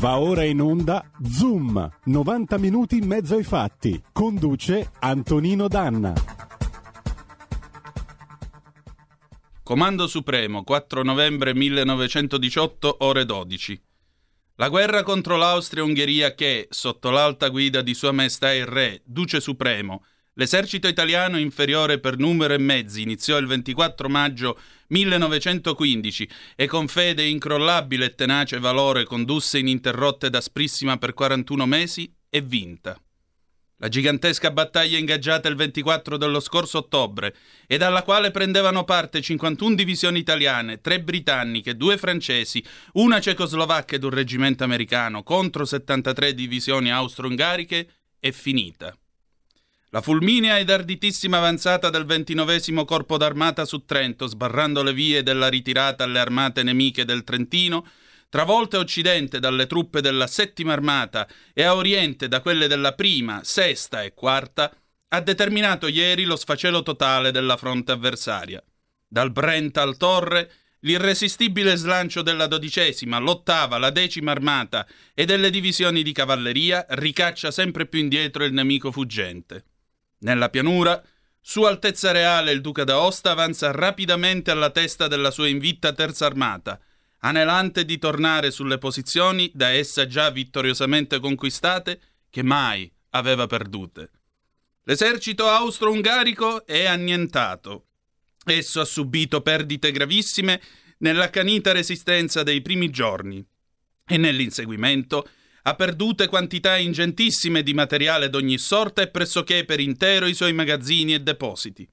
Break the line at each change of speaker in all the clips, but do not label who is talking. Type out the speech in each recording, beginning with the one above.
Va ora in onda Zoom, 90 minuti in mezzo ai fatti. Conduce Antonino Danna.
Comando Supremo, 4 novembre 1918, ore 12. La guerra contro l'Austria-Ungheria che, sotto l'alta guida di Sua Maestà il Re, Duce Supremo, L'esercito italiano inferiore per numero e mezzi iniziò il 24 maggio 1915 e con fede incrollabile e tenace valore condusse ininterrotta ed asprissima per 41 mesi e vinta. La gigantesca battaglia ingaggiata il 24 dello scorso ottobre e dalla quale prendevano parte 51 divisioni italiane, 3 britanniche, 2 francesi, una cecoslovacca ed un reggimento americano contro 73 divisioni austro-ungariche è finita. La fulminea ed arditissima avanzata del ventinovesimo corpo d'armata su Trento, sbarrando le vie della ritirata alle armate nemiche del Trentino, travolte a occidente dalle truppe della settima armata e a oriente da quelle della prima, sesta e quarta, ha determinato ieri lo sfacelo totale della fronte avversaria. Dal Brent al Torre, l'irresistibile slancio della dodicesima, l'ottava, la decima armata e delle divisioni di cavalleria ricaccia sempre più indietro il nemico fuggente. Nella pianura, Sua Altezza Reale il Duca d'Aosta avanza rapidamente alla testa della sua invitta terza armata, anelante di tornare sulle posizioni da essa già vittoriosamente conquistate che mai aveva perdute. L'esercito austro-ungarico è annientato. Esso ha subito perdite gravissime nell'accanita resistenza dei primi giorni e nell'inseguimento ha perdute quantità ingentissime di materiale d'ogni sorta e pressoché per intero i suoi magazzini e depositi.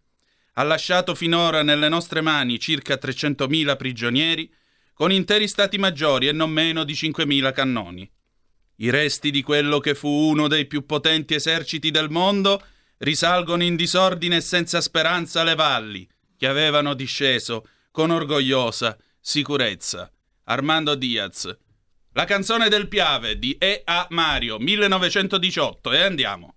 Ha lasciato finora nelle nostre mani circa 300.000 prigionieri, con interi stati maggiori e non meno di 5.000 cannoni. I resti di quello che fu uno dei più potenti eserciti del mondo risalgono in disordine e senza speranza alle valli, che avevano disceso con orgogliosa sicurezza. Armando Diaz, la canzone del Piave di E. A. Mario, 1918, e andiamo.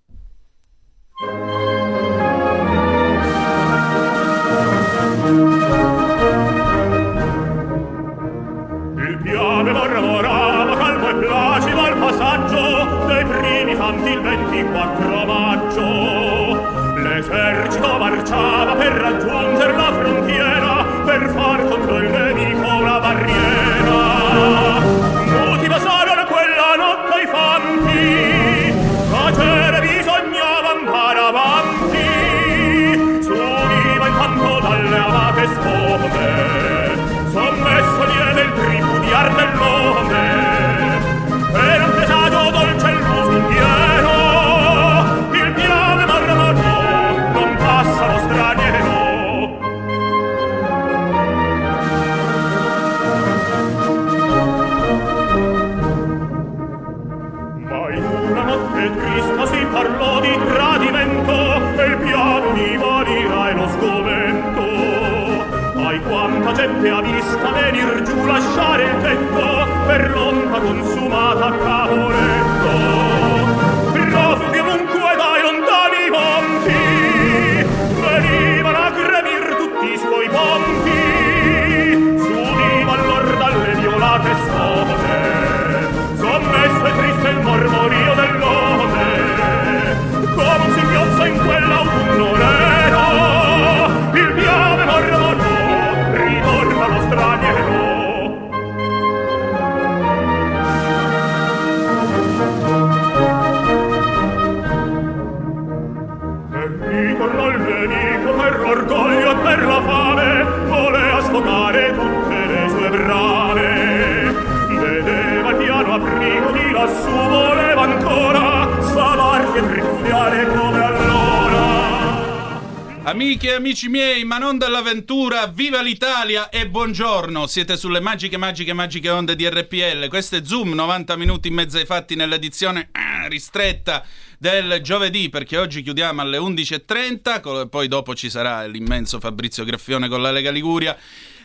Siete sulle magiche, magiche, magiche onde di RPL. Questo è Zoom, 90 minuti in mezzo ai fatti nell'edizione ah, ristretta del giovedì, perché oggi chiudiamo alle 11.30, col- poi dopo ci sarà l'immenso Fabrizio Graffione con la Lega Liguria.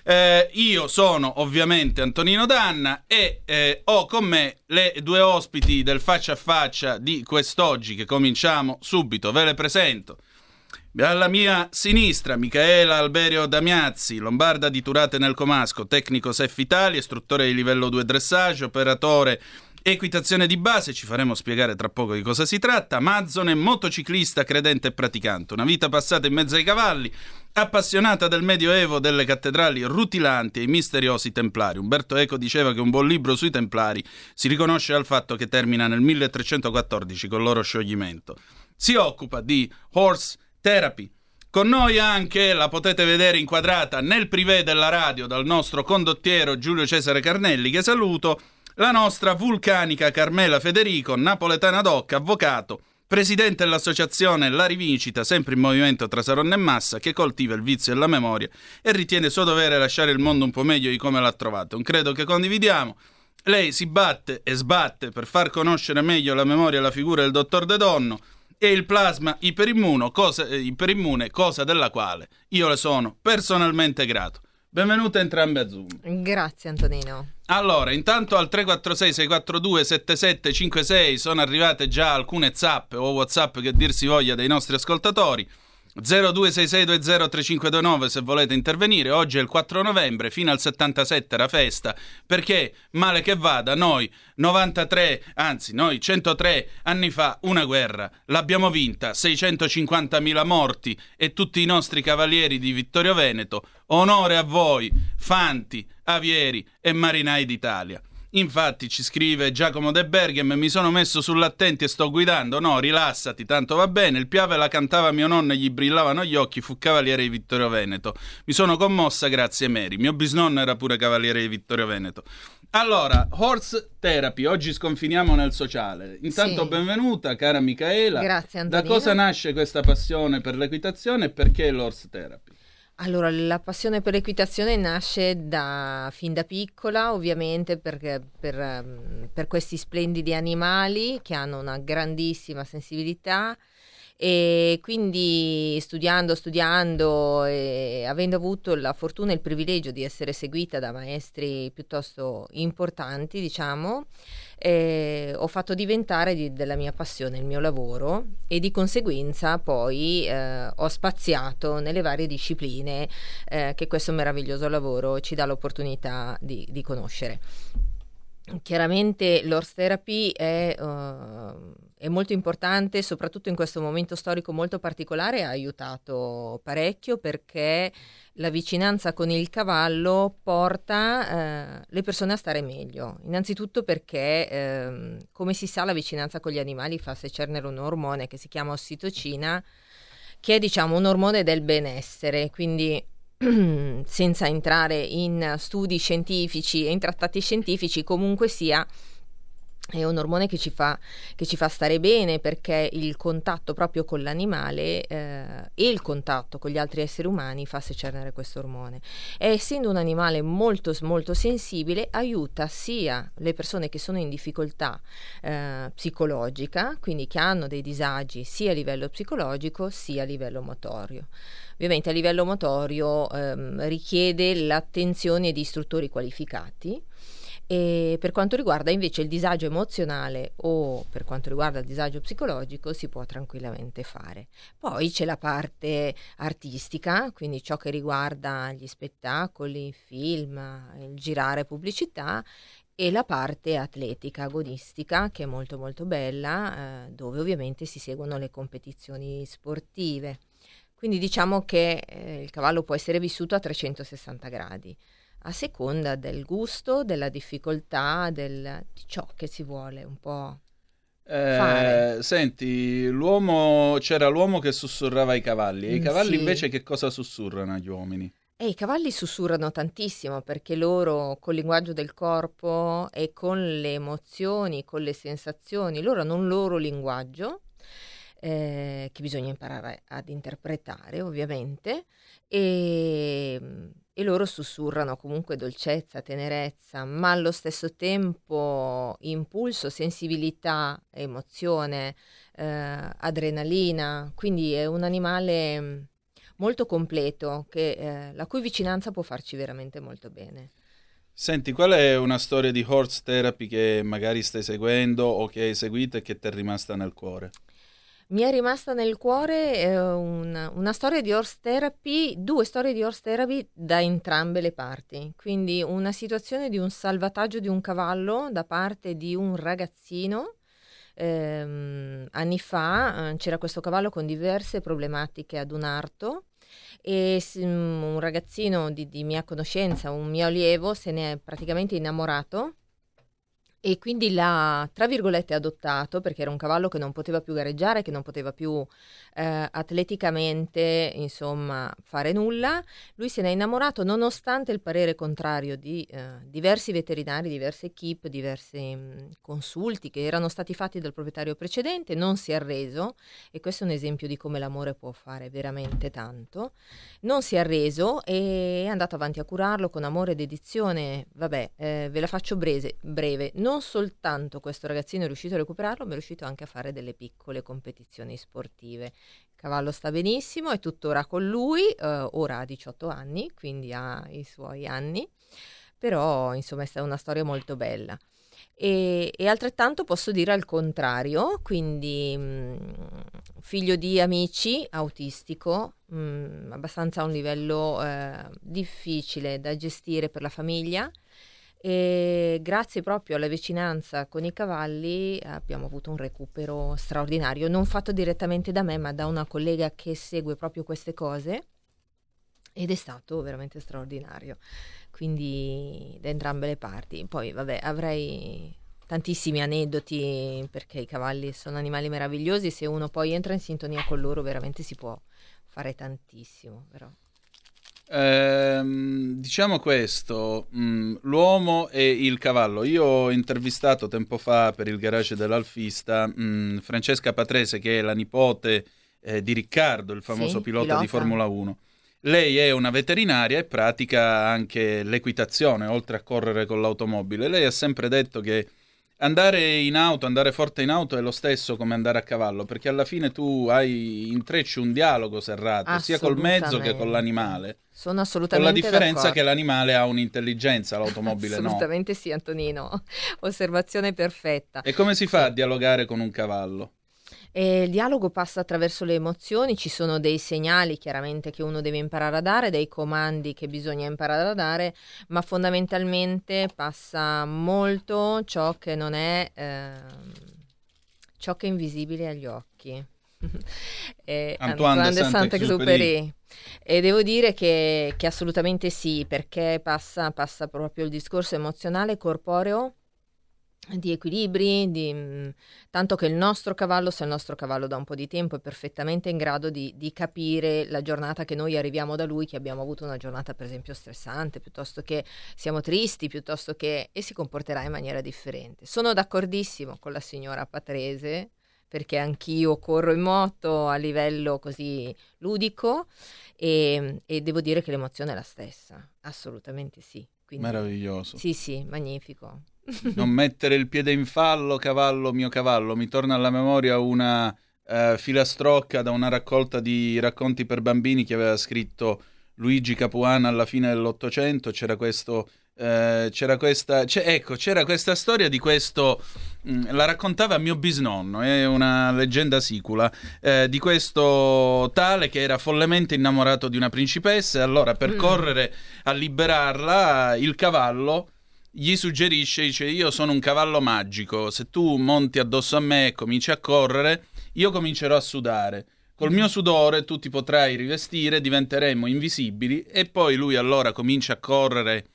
Eh, io sono ovviamente Antonino Danna e eh, ho con me le due ospiti del faccia a faccia di quest'oggi che cominciamo subito, ve le presento. Alla mia sinistra Michaela Alberio Damiazzi, lombarda di Turate nel Comasco, tecnico SEF Italia, istruttore di livello 2 dressage, operatore Equitazione di base, ci faremo spiegare tra poco di cosa si tratta. Mazzone, motociclista, credente e praticante. Una vita passata in mezzo ai cavalli, appassionata del Medioevo, delle cattedrali rutilanti e i misteriosi templari. Umberto Eco diceva che un buon libro sui templari si riconosce al fatto che termina nel 1314 con il loro scioglimento. Si occupa di horse therapy, con noi anche, la potete vedere inquadrata nel privé della radio dal nostro condottiero Giulio Cesare Carnelli, che saluto, la nostra vulcanica Carmela Federico, napoletana doc, avvocato, presidente dell'associazione La Rivincita, sempre in movimento tra Saronno e Massa, che coltiva il vizio e la memoria e ritiene suo dovere lasciare il mondo un po' meglio di come l'ha trovato. Un credo che condividiamo. Lei si batte e sbatte per far conoscere meglio la memoria e la figura del dottor De Donno e il plasma cosa, eh, iperimmune, cosa della quale io le sono personalmente grato. Benvenute entrambe a Zoom.
Grazie Antonino.
Allora, intanto al 346 642 7756 sono arrivate già alcune zap o whatsapp che dir si voglia dei nostri ascoltatori. 0266203529 se volete intervenire. Oggi è il 4 novembre, fino al 77 era festa, perché male che vada, noi 93, anzi noi 103 anni fa una guerra, l'abbiamo vinta, 650.000 morti e tutti i nostri cavalieri di Vittorio Veneto. Onore a voi, fanti, avieri e marinai d'Italia. Infatti ci scrive Giacomo De Berghem, mi sono messo sull'attenti e sto guidando. No, rilassati, tanto va bene. Il Piave la cantava mio nonno e gli brillavano gli occhi, fu cavaliere di Vittorio Veneto. Mi sono commossa, grazie Mary. Mio bisnonno era pure cavaliere di Vittorio Veneto. Allora, horse therapy, oggi sconfiniamo nel sociale. Intanto sì. benvenuta, cara Micaela.
Grazie Antonino.
Da cosa nasce questa passione per l'equitazione e perché l'horse therapy?
Allora, la passione per l'equitazione nasce da, fin da piccola, ovviamente, perché per, ehm, per questi splendidi animali che hanno una grandissima sensibilità e quindi studiando, studiando e avendo avuto la fortuna e il privilegio di essere seguita da maestri piuttosto importanti, diciamo, eh, ho fatto diventare di, della mia passione il mio lavoro e di conseguenza poi eh, ho spaziato nelle varie discipline eh, che questo meraviglioso lavoro ci dà l'opportunità di, di conoscere. Chiaramente l'Horse Therapy è, uh, è, molto importante, soprattutto in questo momento storico molto particolare, ha aiutato parecchio perché la vicinanza con il cavallo porta uh, le persone a stare meglio. Innanzitutto perché, uh, come si sa, la vicinanza con gli animali fa secernere un ormone che si chiama ossitocina, che è diciamo un ormone del benessere, quindi senza entrare in studi scientifici e in trattati scientifici, comunque sia è un ormone che ci, fa, che ci fa stare bene perché il contatto proprio con l'animale eh, e il contatto con gli altri esseri umani fa secernere questo ormone. E essendo un animale molto, molto sensibile, aiuta sia le persone che sono in difficoltà eh, psicologica, quindi che hanno dei disagi sia a livello psicologico sia a livello motorio. Ovviamente a livello motorio ehm, richiede l'attenzione di istruttori qualificati e per quanto riguarda invece il disagio emozionale o per quanto riguarda il disagio psicologico si può tranquillamente fare. Poi c'è la parte artistica, quindi ciò che riguarda gli spettacoli, film, il girare pubblicità e la parte atletica, agonistica, che è molto molto bella, eh, dove ovviamente si seguono le competizioni sportive. Quindi diciamo che eh, il cavallo può essere vissuto a 360 gradi a seconda del gusto, della difficoltà, del, di ciò che si vuole un po'.
Eh, senti, l'uomo c'era l'uomo che sussurrava ai cavalli, e i mm, cavalli sì. invece che cosa sussurrano agli uomini?
E I cavalli sussurrano tantissimo perché loro col linguaggio del corpo e con le emozioni, con le sensazioni, loro hanno un loro linguaggio eh, che bisogna imparare ad interpretare ovviamente e e loro sussurrano comunque dolcezza, tenerezza, ma allo stesso tempo impulso, sensibilità, emozione, eh, adrenalina, quindi è un animale molto completo che, eh, la cui vicinanza può farci veramente molto bene.
Senti, qual è una storia di horse therapy che magari stai seguendo o che hai seguito e che ti è rimasta nel cuore?
Mi è rimasta nel cuore eh, una, una, storia di horse therapy, due storie di horse therapy da entrambe le parti. Quindi una situazione di un salvataggio di un cavallo da parte di un ragazzino. Eh, anni fa eh, c'era questo cavallo con diverse problematiche ad un arto e un ragazzino di, di mia conoscenza, un mio allievo, se ne è praticamente innamorato e quindi l'ha, tra virgolette, adottato perché era un cavallo che non poteva più gareggiare, che non poteva più eh, atleticamente, insomma, fare nulla. Lui se ne è innamorato nonostante il parere contrario di eh, diversi veterinari, diverse equip, diversi mh, consulti che erano stati fatti dal proprietario precedente, non si è arreso e questo è un esempio di come l'amore può fare veramente tanto. Non si è arreso e è andato avanti a curarlo con amore ed edizione. Vabbè, eh, ve la faccio breve. breve. Non non soltanto questo ragazzino è riuscito a recuperarlo, ma è riuscito anche a fare delle piccole competizioni sportive. Il cavallo sta benissimo, è tuttora con lui, eh, ora ha 18 anni, quindi ha i suoi anni, però insomma è stata una storia molto bella. E, e, altrettanto posso dire al contrario, quindi mh, mm, figlio di amici, autistico, mh, mm, abbastanza a un livello eh, difficile da gestire per la famiglia, e grazie proprio alla vicinanza con i cavalli abbiamo avuto un recupero straordinario, non fatto direttamente da me ma da una collega che segue proprio queste cose ed è stato veramente straordinario, quindi da entrambe le parti. Poi vabbè avrei tantissimi aneddoti perché i cavalli sono animali meravigliosi, se uno poi entra in sintonia con loro veramente si può fare tantissimo. Però.
Ehm, diciamo questo, mh, mm, l'uomo e il cavallo. Io ho intervistato tempo fa per il garage dell'Alfista mh, mm, Francesca Patrese, che è la nipote eh, di Riccardo, il famoso
sì,
pilota,
pilota
di Formula 1. Lei è una veterinaria e pratica anche l'equitazione, oltre a correre con l'automobile. Lei ha sempre detto che Andare in auto, andare forte in auto è lo stesso come andare a cavallo, perché alla fine tu hai intrecci un dialogo serrato, sia col mezzo che con l'animale.
Sono assolutamente
Con la differenza
d'accordo.
che l'animale ha un'intelligenza, l'automobile
assolutamente
no.
Assolutamente sì, Antonino. Osservazione perfetta.
E come si fa a dialogare con un cavallo?
E il dialogo passa attraverso le emozioni, ci sono dei segnali chiaramente che uno deve imparare a dare, dei comandi che bisogna imparare a dare, ma fondamentalmente passa molto ciò che non è eh, ciò che è invisibile agli occhi.
eh, Antoine, Antoine de Saint-Exupéry.
E devo dire che, che assolutamente sì, perché passa, passa proprio il discorso emozionale, corporeo di equilibri, di, mm, tanto che il nostro cavallo, se il nostro cavallo da un po' di tempo è perfettamente in grado di, di, capire la giornata che noi arriviamo da lui, che abbiamo avuto una giornata per esempio stressante, piuttosto che siamo tristi, piuttosto che... e si comporterà in maniera differente. Sono d'accordissimo con la signora Patrese, perché anch'io corro in moto a livello così ludico e, e devo dire che l'emozione è la stessa, assolutamente sì.
Quindi, Meraviglioso.
Sì, sì, magnifico
non mettere il piede in fallo, cavallo mio cavallo. Mi torna alla memoria una uh, filastrocca da una raccolta di racconti per bambini che aveva scritto Luigi Capuana alla fine dell'Ottocento. C'era questo. Uh, c'era questa, ecco, c'era questa storia di questo, mh, mm, la raccontava mio bisnonno, è una leggenda sicula, uh, di questo tale che era follemente innamorato di una principessa e allora per mm. correre a liberarla il cavallo gli suggerisce, dice io sono un cavallo magico, se tu monti addosso a me e cominci a correre, io comincerò a sudare. Col mio sudore tu ti potrai rivestire, diventeremo invisibili e poi lui allora comincia a correre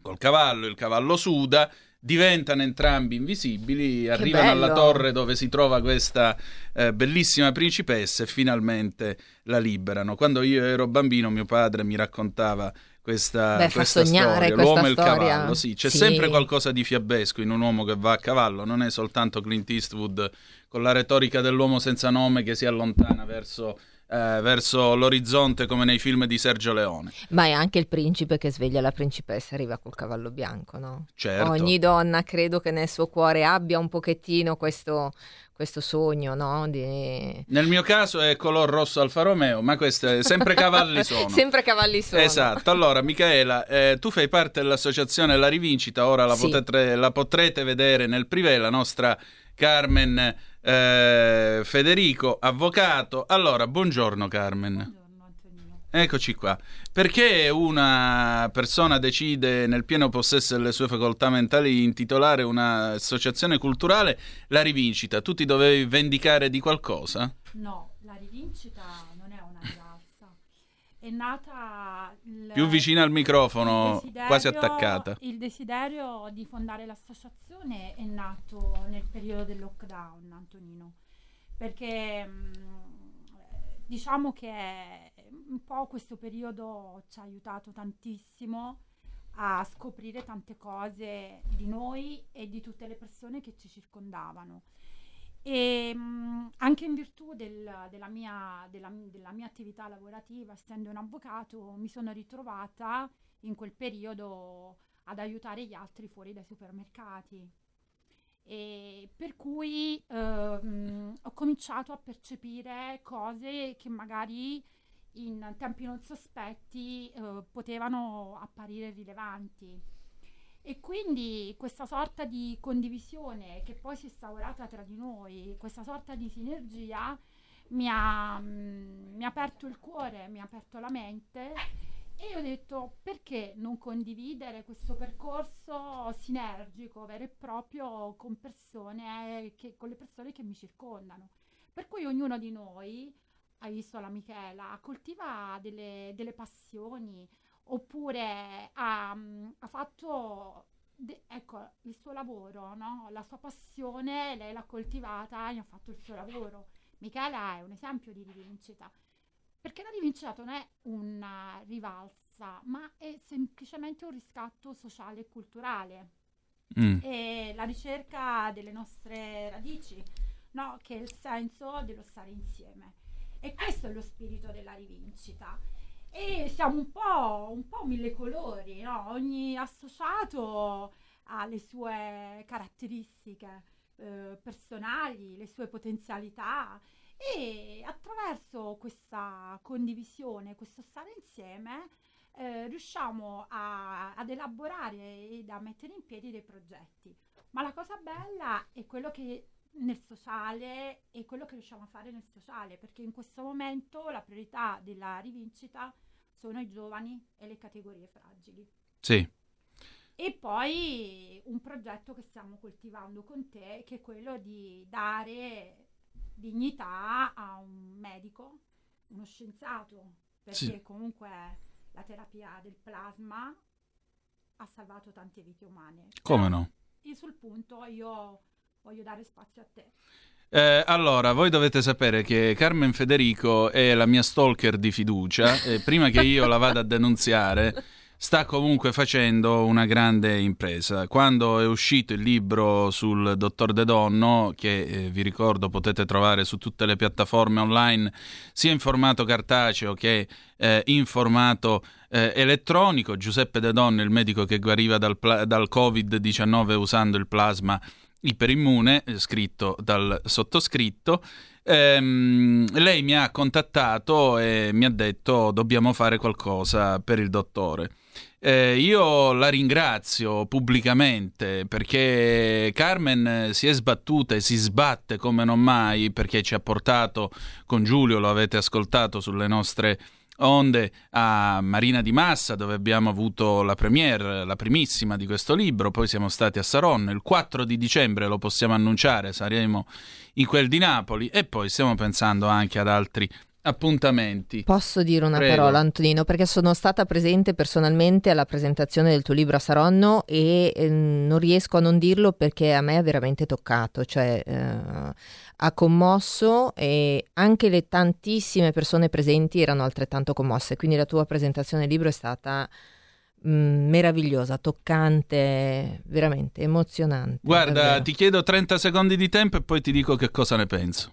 col cavallo, il cavallo suda, diventano entrambi invisibili, arrivano alla torre dove si trova questa eh, bellissima principessa e finalmente la liberano. Quando io ero bambino mio padre mi raccontava questa,
Beh,
questa
storia,
l'uomo e il
storia.
cavallo, sì, c'è
sì.
sempre qualcosa di fiabesco in un uomo che va a cavallo, non è soltanto Clint Eastwood con la retorica dell'uomo senza nome che si allontana verso eh, verso l'orizzonte come nei film di Sergio Leone.
Ma è anche il principe che sveglia la principessa e arriva col cavallo bianco, no?
Certo.
Ogni donna credo che nel suo cuore abbia un pochettino questo, questo sogno, no? Di...
Nel mio caso è color rosso Alfa Romeo, ma queste sempre cavalli sono.
sempre cavalli sono.
Esatto. Allora, Michaela, eh, tu fai parte dell'associazione La Rivincita, ora la, sì. potrete, la potrete vedere nel privé, la nostra Carmen Eh, Federico, avvocato. Allora, buongiorno Carmen.
Buongiorno Antonino.
Eccoci qua. Perché una persona decide nel pieno possesso delle sue facoltà mentali di intitolare un'associazione culturale la rivincita? Tu ti dovevi vendicare di qualcosa?
No, la rivincita non è una rivalsa. È nata il,
Più vicina al microfono, quasi attaccata.
Il desiderio di fondare l'associazione è nato nel periodo del lockdown, Antonino, perché diciamo che un po' questo periodo ci ha aiutato tantissimo a scoprire tante cose di noi e di tutte le persone che ci circondavano. E mh, anche in virtù del- della, mia, della, della mia attività lavorativa, essendo un avvocato, mi sono ritrovata in quel periodo ad aiutare gli altri fuori dai supermercati. E per cui ehm, ho cominciato a percepire cose che magari in tempi non sospetti eh, potevano apparire rilevanti. E quindi questa sorta di condivisione che poi si è instaurata tra di noi, questa sorta di sinergia, mi ha, mm, mi ha aperto il cuore, mi ha aperto la mente e ho detto perché non condividere questo percorso sinergico, vero e proprio, con persone che, con le persone che mi circondano. Per cui ognuno di noi, hai visto la Michela, coltiva delle, delle passioni, oppure ha, ha fatto de- ecco, il suo lavoro, no? la sua passione, lei l'ha coltivata e ha fatto il suo lavoro. Michela è un esempio di rivincita, perché la rivincita non è una rivalsa, ma è semplicemente un riscatto sociale e culturale
Mm.
e la ricerca delle nostre radici, no? che è il senso dello stare insieme. E questo è lo spirito della rivincita. E siamo un po', un po' mille colori, no? ogni associato ha le sue caratteristiche eh, personali, le sue potenzialità e attraverso questa condivisione, questo stare insieme, eh, riusciamo a- ad elaborare ed a mettere in piedi dei progetti. Ma la cosa bella è quello che nel sociale è quello che riusciamo a fare nel sociale, perché in questo momento la priorità della rivincita sono i giovani e le categorie fragili.
Sì.
E poi un progetto che stiamo coltivando con te, che è quello di dare dignità a un medico, uno scienziato, perché
Sì.
comunque la terapia del plasma ha salvato tante vite umane.
Come
Però
no?
io sul punto io voglio dare spazio a te.
Eh, allora, voi dovete sapere che Carmen Federico è la mia stalker di fiducia e prima che io la vada a denunziare sta comunque facendo una grande impresa. Quando è uscito il libro sul dottor De Donno, che eh, vi ricordo potete trovare su tutte le piattaforme online, sia in formato cartaceo che eh, in formato eh, elettronico, Giuseppe De Donno, il medico che guariva dal, pla- dal Covid-19 usando il plasma iperimmune, eh, scritto dal sottoscritto. Ehm, lei mi ha contattato e mi ha detto dobbiamo fare qualcosa per il dottore. Eh, io la ringrazio pubblicamente perché Carmen si è sbattuta e si sbatte come non mai perché ci ha portato con Giulio, lo avete ascoltato sulle nostre onde a Marina di Massa dove abbiamo avuto la premiere, la primissima di questo libro, poi siamo stati a Saronno, il 4 di dicembre lo possiamo annunciare, saremo in quel di Napoli. E poi stiamo pensando anche ad altri appuntamenti.
Posso dire una
Prego.
parola, Antonino, perché sono stata presente personalmente alla presentazione del tuo libro a Saronno e eh, non riesco a non dirlo perché a me ha veramente toccato, cioè eh, ha commosso e anche le tantissime persone presenti erano altrettanto commosse, quindi la tua presentazione del libro è stata mm, meravigliosa, toccante, veramente emozionante.
Guarda,
davvero.
ti chiedo 30 secondi di tempo e poi ti dico che cosa ne penso.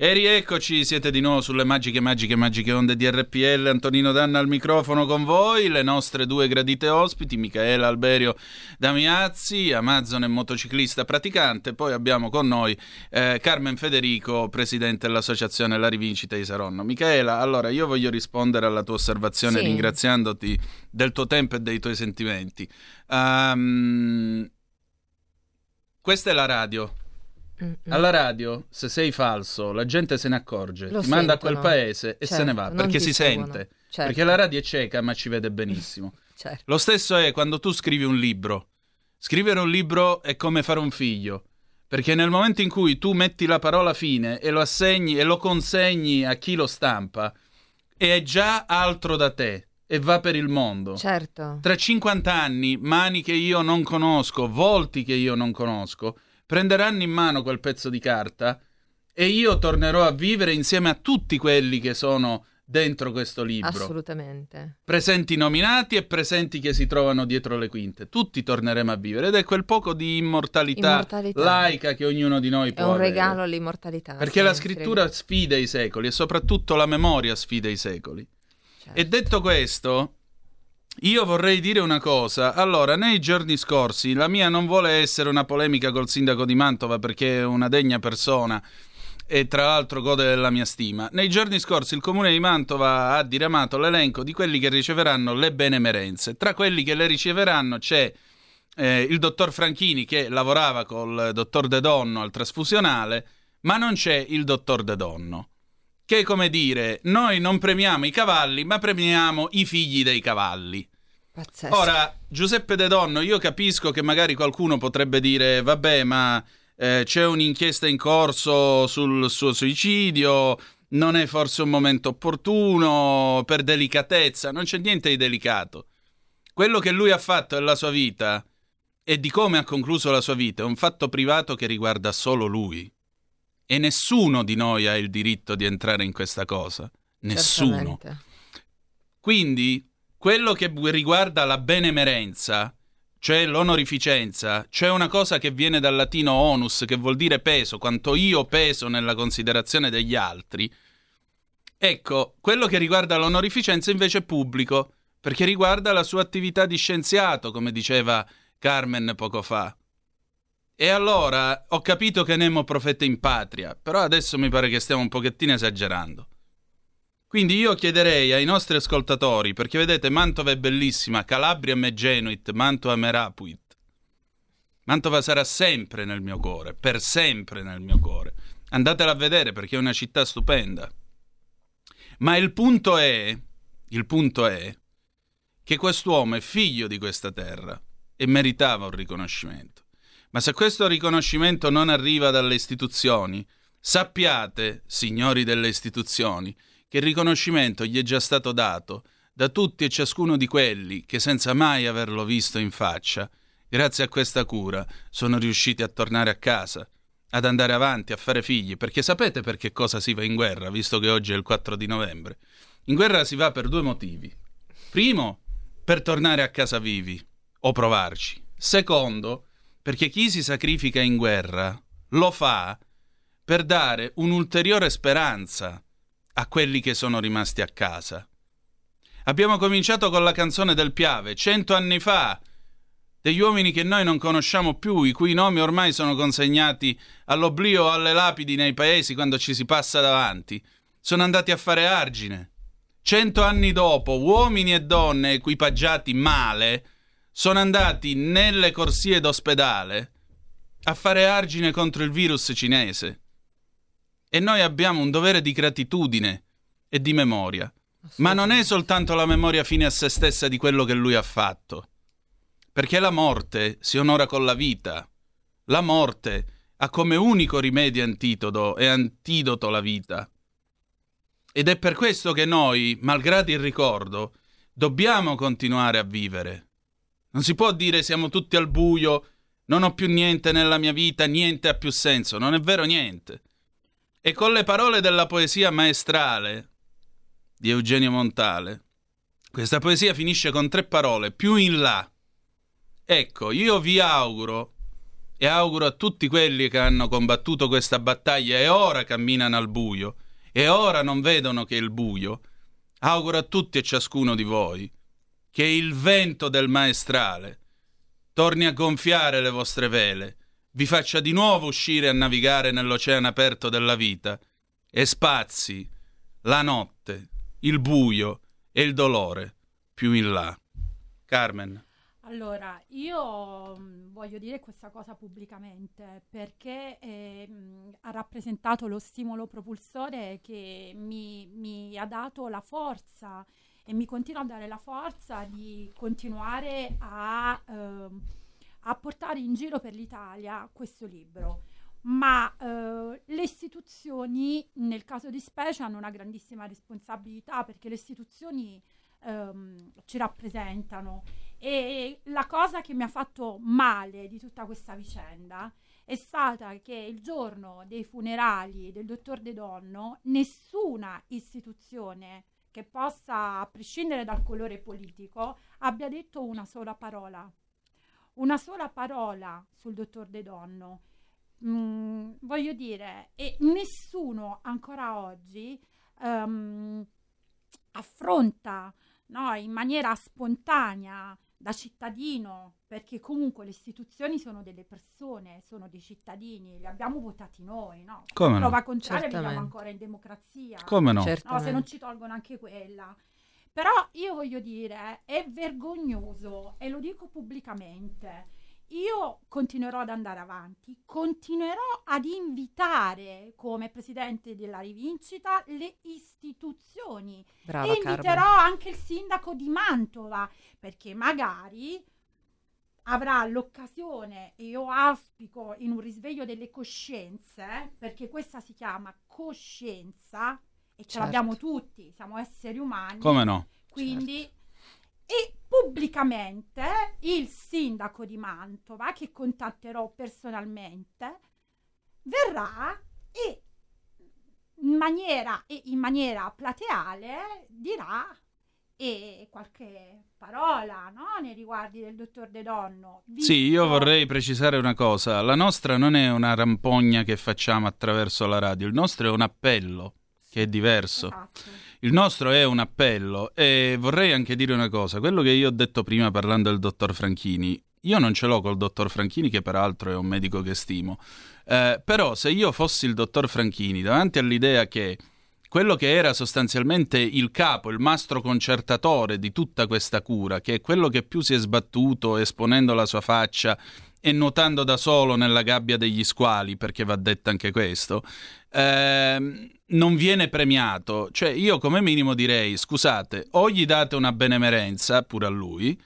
E rieccoci, siete di nuovo sulle magiche, magiche, magiche onde di RPL. Antonino Danna al microfono con voi, le nostre due gradite ospiti, Michaela Alberio Damiazzi, Amazon e motociclista praticante. Poi abbiamo con noi eh, Carmen Federico, presidente dell'associazione La Rivincita di Saronno. Michaela, allora io voglio rispondere alla tua osservazione
Sì.
ringraziandoti del tuo tempo e dei tuoi sentimenti. Ehm, questa è la radio. Alla radio, se sei falso, la gente se ne accorge,
Lo
ti manda a quel
sentono.
paese e se
Certo,
ne va
non
perché si
seguono.
sente.
Certo.
Perché la radio è cieca, ma ci vede benissimo.
Certo.
Lo stesso è quando tu scrivi un libro. Scrivere un libro è come fare un figlio. Perché nel momento in cui tu metti la parola fine e lo assegni e lo consegni a chi lo stampa, è già altro da te e va per il mondo.
Certo.
Tra 50 anni, mani che io non conosco, volti che io non conosco, prenderanno in mano quel pezzo di carta e io tornerò a vivere insieme a tutti quelli che sono dentro questo libro.
Assolutamente.
Presenti nominati e presenti che si trovano dietro le quinte. Tutti torneremo a vivere ed è quel poco di immortalità,
Immortalità.
laica che ognuno di noi
È
può
un
avere.
regalo all'immortalità.
Perché
sì,
la scrittura sfida i secoli e soprattutto la memoria sfida i secoli.
certo.
E detto questo, io vorrei dire una cosa. Allora, nei giorni scorsi, la mia non vuole essere una polemica col sindaco di Mantova perché è una degna persona e tra l'altro gode della mia stima. Nei giorni scorsi il comune di Mantova ha diramato l'elenco di quelli che riceveranno le benemerenze. Tra quelli che le riceveranno c'è eh, il dottor Franchini che lavorava col dottor De Donno al trasfusionale, ma non c'è il dottor De Donno. Che è come dire, noi non premiamo i cavalli, ma premiamo i figli dei cavalli.
Pazzesco.
Ora, Giuseppe De Donno, io capisco che magari qualcuno potrebbe dire, vabbè, ma eh, c'è un'inchiesta in corso sul suo suicidio, non è forse un momento opportuno, per delicatezza, non c'è niente di delicato. Quello che lui ha fatto nella sua vita e di come ha concluso la sua vita è un fatto privato che riguarda solo lui. E nessuno di noi ha il diritto di entrare in questa cosa. Nessuno.
Certamente.
Quindi, quello che riguarda la benemerenza, cioè l'onorificenza, c'è una cosa che viene dal latino onus, che vuol dire peso, quanto io peso nella considerazione degli altri. Ecco, quello che riguarda l'onorificenza invece è pubblico, perché riguarda la sua attività di scienziato, come diceva Carmen poco fa. E allora ho capito che Nemo profeta in patria, però adesso mi pare che stiamo un pochettino esagerando. Quindi io chiederei ai nostri ascoltatori, perché vedete Mantova è bellissima, Calabria me genuit, Mantova me rapuit. Mantova sarà sempre nel mio cuore, per sempre nel mio cuore. Andatela a vedere perché è una città stupenda. Ma il punto è, il punto è che quest'uomo è figlio di questa terra e meritava un riconoscimento. Ma se questo riconoscimento non arriva dalle istituzioni, sappiate, signori delle istituzioni, che il riconoscimento gli è già stato dato da tutti e ciascuno di quelli che senza mai averlo visto in faccia, grazie a questa cura, sono riusciti a tornare a casa, ad andare avanti, a fare figli, perché sapete per che cosa si va in guerra, visto che oggi è il 4 di novembre? In guerra si va per due motivi. Primo, per tornare a casa vivi, o provarci. Secondo, perché chi si sacrifica in guerra lo fa per dare un'ulteriore speranza a quelli che sono rimasti a casa. Abbiamo cominciato con la canzone del Piave, cento anni fa, degli uomini che noi non conosciamo più, i cui nomi ormai sono consegnati all'oblio o alle lapidi nei paesi quando ci si passa davanti, sono andati a fare argine. Cento anni dopo, uomini e donne equipaggiati male sono andati nelle corsie d'ospedale a fare argine contro il virus cinese. E noi abbiamo un dovere di gratitudine e di memoria. Ma non è soltanto la memoria fine a se stessa di quello che lui ha fatto. Perché la morte si onora con la vita. La morte ha come unico rimedio antidoto e antidoto la vita. Ed è per questo che noi, malgrado il ricordo, dobbiamo continuare a vivere. Non si può dire siamo tutti al buio, non ho più niente nella mia vita, niente ha più senso. Non è vero niente. E con le parole della poesia maestrale di Eugenio Montale, questa poesia finisce con tre parole, più in là. Ecco, io vi auguro e auguro a tutti quelli che hanno combattuto questa battaglia e ora camminano al buio e ora non vedono che il buio, auguro a tutti e ciascuno di voi che il vento del maestrale torni a gonfiare le vostre vele, vi faccia di nuovo uscire a navigare nell'oceano aperto della vita e spazi la notte, il buio e il dolore più in là. Carmen.
Allora, io mh, voglio dire questa cosa pubblicamente perché eh, ha rappresentato lo stimolo propulsore che mi, mi ha dato la forza e mi continua a dare la forza di continuare a, eh, a portare in giro per l'Italia questo libro. Ma eh, le istituzioni, nel caso di specie, hanno una grandissima responsabilità perché le istituzioni ehm, ci rappresentano. E la cosa che mi ha fatto male di tutta questa vicenda è stata che il giorno dei funerali del dottor De Donno nessuna istituzione che possa, a prescindere dal colore politico, abbia detto una sola parola. Una sola parola sul dottor De Donno. Mm, voglio dire, e nessuno ancora oggi um, affronta no, in maniera spontanea da cittadino, perché comunque le istituzioni sono delle persone, sono dei cittadini, li abbiamo votati noi, no?
Come
Prova
no?
a contare,
Certamente.
viviamo ancora in democrazia.
Come no?
No, se non ci tolgono anche quella. Però io voglio dire, è vergognoso e lo dico pubblicamente. Io continuerò ad andare avanti, continuerò ad invitare come presidente della rivincita le istituzioni
Brava
e inviterò
Carmen.
anche il sindaco di Mantova perché magari avrà l'occasione e io auspico in un risveglio delle coscienze perché questa si chiama coscienza e ce
Certo.
l'abbiamo tutti, siamo esseri umani.
Come no?
Quindi e pubblicamente il sindaco di Mantova che contatterò personalmente verrà e in maniera, e in maniera plateale dirà e qualche parola no? nei riguardi del dottor De Donno.
Sì, io
visto-
vorrei precisare una cosa. La nostra non è una rampogna che facciamo attraverso la radio, il nostro è un appello, che è diverso.
Esatto.
Il nostro è un appello e vorrei anche dire una cosa. Quello che io ho detto prima parlando del dottor Franchini, io non ce l'ho col dottor Franchini, che peraltro è un medico che stimo. Eh, però se io fossi il dottor Franchini, davanti all'idea che quello che era sostanzialmente il capo, il mastro concertatore di tutta questa cura, che è quello che più si è sbattuto esponendo la sua faccia e nuotando da solo nella gabbia degli squali, perché va detto anche questo, ehm, non viene premiato. Cioè, io come minimo direi, scusate, o gli date una benemerenza pure a lui,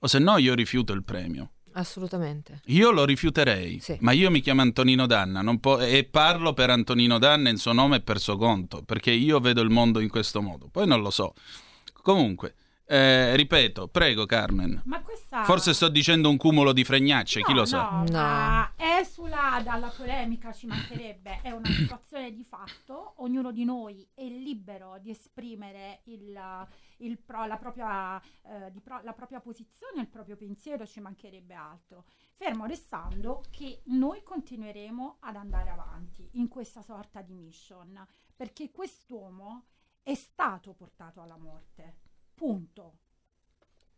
o se no io rifiuto il premio.
Assolutamente.
Io lo rifiuterei,
Sì.
ma io mi chiamo Antonino Danna non po- e parlo per Antonino Danna in suo nome e per suo conto, perché io vedo il mondo in questo modo. Poi non lo so. Comunque, eh, ripeto, prego Carmen.
Ma questa...
Forse sto dicendo un cumulo di fregnacce, chi
No,
lo sa.
No, esula dalla polemica, ci mancherebbe, è una situazione di fatto, ognuno di noi è libero di esprimere il, il pro- la, propria, eh, di pro- la propria posizione, il proprio pensiero, ci mancherebbe altro. Fermo restando che noi continueremo ad andare avanti in questa sorta di mission, perché quest'uomo è stato portato alla morte. Punto.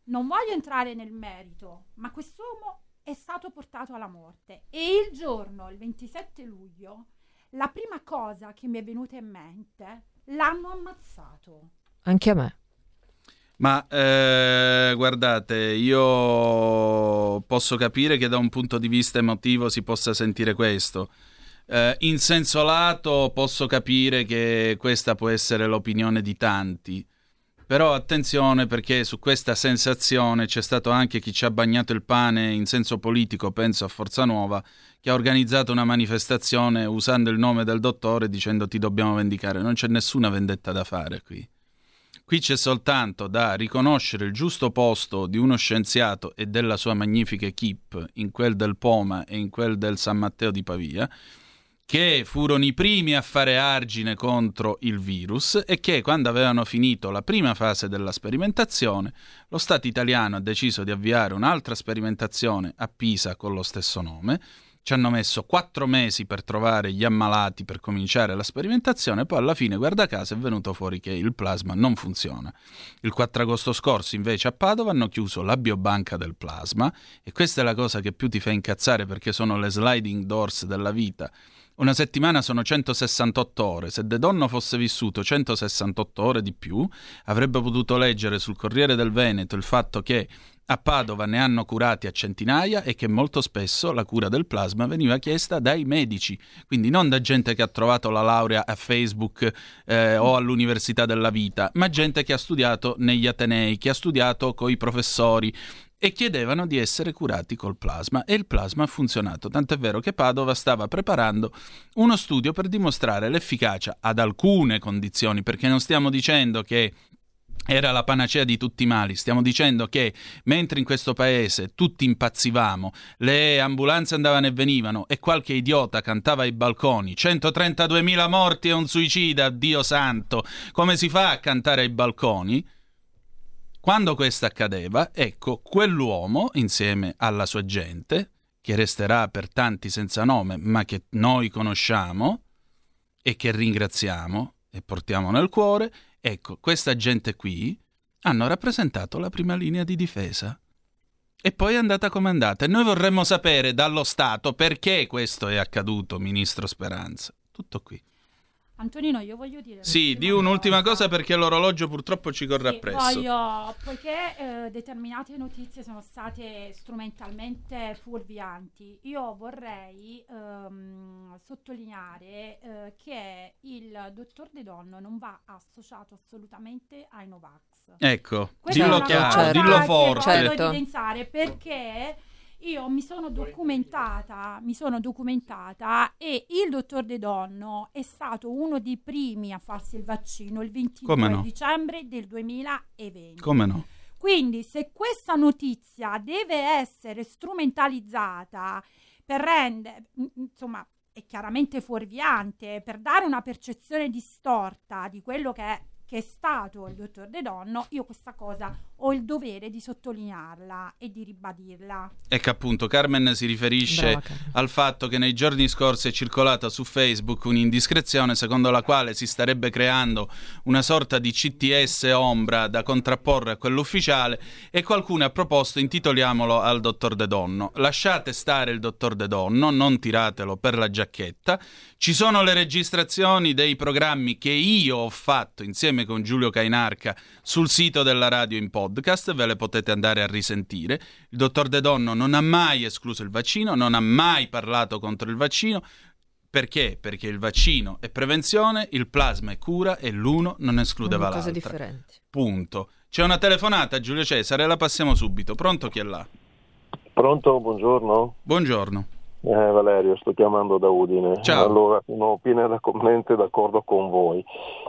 Non voglio entrare nel merito, ma quest'uomo è stato portato alla morte e il giorno, il 27 luglio, la prima cosa che mi è venuta in mente, l'hanno ammazzato.
Anche a me.
Ma eh, guardate, io posso capire che da un punto di vista emotivo si possa sentire questo. Eh, in senso lato posso capire che questa può essere l'opinione di tanti. Però attenzione perché su questa sensazione c'è stato anche chi ci ha bagnato il pane in senso politico, penso a Forza Nuova, che ha organizzato una manifestazione usando il nome del dottore dicendo ti dobbiamo vendicare. Non c'è nessuna vendetta da fare qui. Qui c'è soltanto da riconoscere il giusto posto di uno scienziato e della sua magnifica equip in quel del Poma e in quel del San Matteo di Pavia, che furono i primi a fare argine contro il virus e che quando avevano finito la prima fase della sperimentazione, lo Stato italiano ha deciso di avviare un'altra sperimentazione a Pisa con lo stesso nome, ci hanno messo quattro mesi per trovare gli ammalati per cominciare la sperimentazione, poi alla fine, guarda caso, è venuto fuori che il plasma non funziona. Il 4 agosto scorso, invece, a Padova hanno chiuso la biobanca del plasma e questa è la cosa che più ti fa incazzare perché sono le sliding doors della vita. Una settimana sono 168 ore. Se De Donno fosse vissuto 168 ore di più, avrebbe potuto leggere sul Corriere del Veneto il fatto che a Padova ne hanno curati a centinaia e che molto spesso la cura del plasma veniva chiesta dai medici, quindi non da gente che ha trovato la laurea a Facebook eh, o all'Università della Vita, ma gente che ha studiato negli Atenei, che ha studiato con i professori e chiedevano di essere curati col plasma e il plasma ha funzionato, tant'è vero che Padova stava preparando uno studio per dimostrare l'efficacia ad alcune condizioni, perché non stiamo dicendo che era la panacea di tutti i mali. Stiamo dicendo che mentre in questo paese tutti impazzivamo, le ambulanze andavano e venivano e qualche idiota cantava ai balconi 132.000 morti e un suicida, Dio santo, come si fa a cantare ai balconi? Quando questo accadeva, ecco, quell'uomo, insieme alla sua gente, che resterà per tanti senza nome, ma che noi conosciamo e che ringraziamo e portiamo nel cuore, Ecco, questa gente qui hanno rappresentato la prima linea di difesa. E poi è andata come è andata. E noi vorremmo sapere dallo Stato perché questo è accaduto, Ministro Speranza. Tutto qui.
Antonino, io voglio dire...
Sì, di un'ultima cosa perché l'orologio purtroppo ci corre
sì,
appresso.
Voglio, poiché eh, determinate notizie sono state strumentalmente fuorvianti, io vorrei ehm, sottolineare eh, che il dottor De Donno non va associato assolutamente ai Novax.
Ecco,
Questa
dillo chiaro, dillo forte.
Certo. evidenziare perché io mi sono documentata, mi sono documentata e il dottor De Donno è stato uno dei primi a farsi il vaccino il 22 no? dicembre del 2020.
Come no?
Quindi se questa notizia deve essere strumentalizzata per rendere, insomma, è chiaramente fuorviante, per dare una percezione distorta di quello che è che è stato il dottor De Donno, io questa cosa ho il dovere di sottolinearla e di ribadirla.
Ecco appunto, Carmen si riferisce Brava, al fatto che nei giorni scorsi è circolata su Facebook un'indiscrezione secondo la quale si starebbe creando una sorta di CTS ombra da contrapporre a quello ufficiale e qualcuno ha proposto intitoliamolo al dottor De Donno. Lasciate stare il dottor De Donno, non tiratelo per la giacchetta. Ci sono le registrazioni dei programmi che io ho fatto insieme con Giulio Cainarca sul sito della radio in podcast, ve le potete andare a risentire. Il dottor De Donno non ha mai escluso il vaccino, non ha mai parlato contro il vaccino. Perché? Perché il vaccino è prevenzione, il plasma è cura e l'uno non escludeva l'altro.
Cose differenti.
Punto. C'è una telefonata, Giulio Cesare, la passiamo subito. Pronto chi è là?
Pronto, buongiorno.
Buongiorno.
Eh, Valerio, sto chiamando da Udine.
Ciao.
Allora, sono pienamente d'accordo con voi.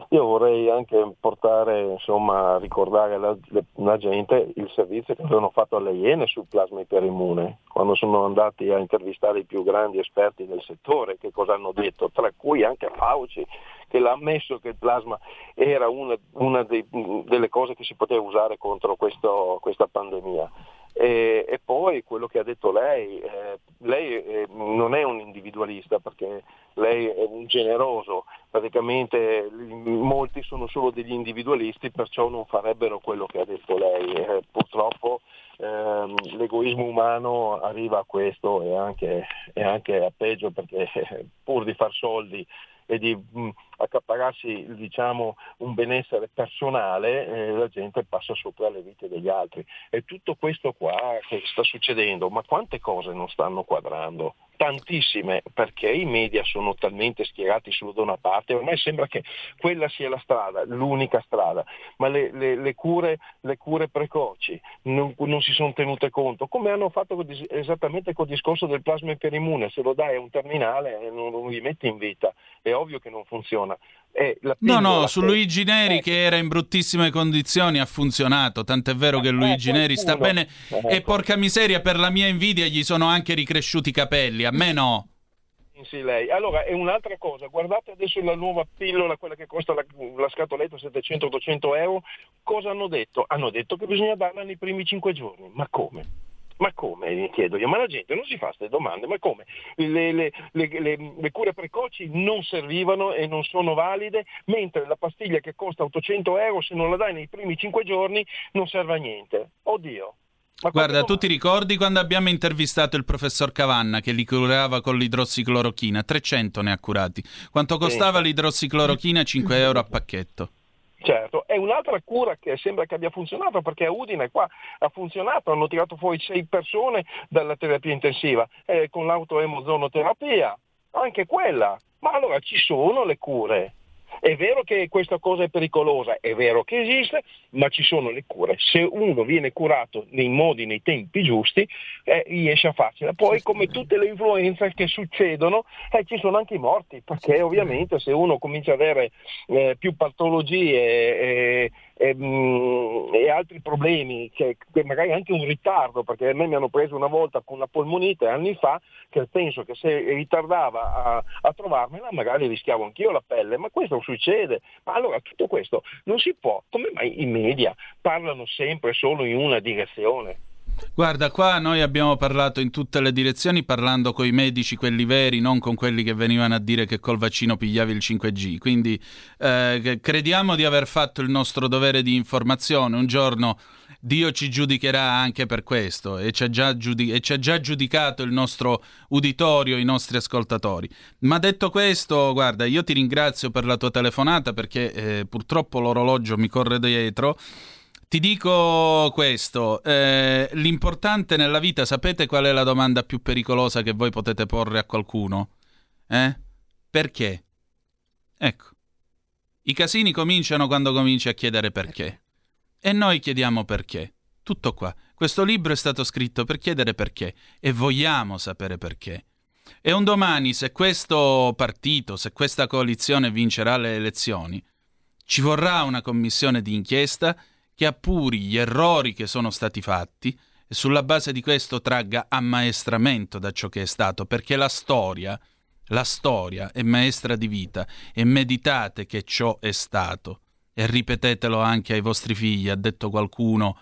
Io vorrei anche portare, insomma, a ricordare la, la, gente il servizio che avevano fatto alle Iene sul plasma iperimmune, quando sono andati a intervistare i più grandi esperti del settore, che cosa hanno detto, tra cui anche Fauci, che l'ha ammesso che il plasma era una, una dei, delle cose che si poteva usare contro questo, questa pandemia. E, e, poi quello che ha detto lei, eh, lei eh, non è un individualista perché lei è un generoso, praticamente molti sono solo degli individualisti, perciò non farebbero quello che ha detto lei. Eh, purtroppo ehm, l'egoismo umano arriva a questo e anche, e anche a peggio perché pur di far soldi e di mh, accapararsi diciamo, un benessere personale, eh, la gente passa sopra le vite degli altri. E tutto questo qua che sta succedendo, ma quante cose non stanno quadrando? Tantissime, perché i media sono talmente schierati solo da una parte, ormai sembra che quella sia la strada, l'unica strada, ma le, le, le, cure, le cure, precoci non, non, si sono tenute conto, come hanno fatto esattamente col discorso del plasma iperimmune, se lo dai a un terminale e non lo rimetti in vita, è ovvio che non funziona.
no, no, su Luigi Neri eh. che era in bruttissime condizioni ha funzionato, tant'è vero che eh, Luigi eh, Neri sta bene ecco. e porca miseria per la mia invidia gli sono anche ricresciuti i capelli, a me no.
Sì, lei. Allora, è un'altra cosa, guardate adesso la nuova pillola, quella che costa la, la scatoletta 700-800 euro, cosa hanno detto? Hanno detto che bisogna darla nei primi 5 giorni, ma come? Ma come? Mi chiedo io, ma la gente non si fa queste domande, ma come? Le, le, le, le, cure precoci non servivano e non sono valide, mentre la pastiglia che costa 800 euro, se non la dai nei primi 5 giorni, non serve a niente. Oddio.
Ma Guarda, tu ti ricordi quando abbiamo intervistato il professor Cavanna che li curava con l'idrossiclorochina? 300 ne ha curati. Quanto costava sì. l'idrossiclorochina? 5 euro a pacchetto.
Certo, è un'altra cura che sembra che abbia funzionato perché a Udine qua ha funzionato, hanno tirato fuori sei persone dalla terapia intensiva eh, con l'autoemozonoterapia, anche quella. Ma allora ci sono le cure. È vero che questa cosa è pericolosa, è vero che esiste, ma ci sono le cure. Se uno viene curato nei modi, nei tempi giusti, eh, riesce a farcela. Poi come tutte le influenze che succedono, eh, ci sono anche i morti, perché ovviamente se uno comincia ad avere eh, più patologie eh, ehm, e, altri problemi, che, che, magari anche un ritardo, perché a me mi hanno preso una volta con la polmonite anni fa, che penso che se ritardava a, a trovarmela magari rischiavo anch'io la pelle, ma questo succede. Ma allora tutto questo non si può, come mai i media parlano sempre solo in una direzione?
Guarda, qua noi abbiamo parlato in tutte le direzioni, parlando con i medici, quelli veri, non con quelli che venivano a dire che col vaccino pigliavi il 5G. Quindi eh, crediamo di aver fatto il nostro dovere di informazione. Un giorno Dio ci giudicherà anche per questo e ci ha già, ha già giudicato il nostro uditorio, i nostri ascoltatori. Ma detto questo, guarda, io ti ringrazio per la tua telefonata perché eh, purtroppo l'orologio mi corre dietro. Ti dico questo, eh, l'importante nella vita, sapete qual è la domanda più pericolosa che voi potete porre a qualcuno? Eh? Perché? Ecco, i casini cominciano quando cominci a chiedere perché. E noi chiediamo perché. Tutto qua. Questo libro è stato scritto per chiedere perché e vogliamo sapere perché. E un domani, se questo partito, se questa coalizione vincerà le elezioni, ci vorrà una commissione di inchiesta che appuri gli errori che sono stati fatti e sulla base di questo tragga ammaestramento da ciò che è stato, perché la storia, la storia è maestra di vita e meditate che ciò è stato e ripetetelo anche ai vostri figli, ha detto qualcuno,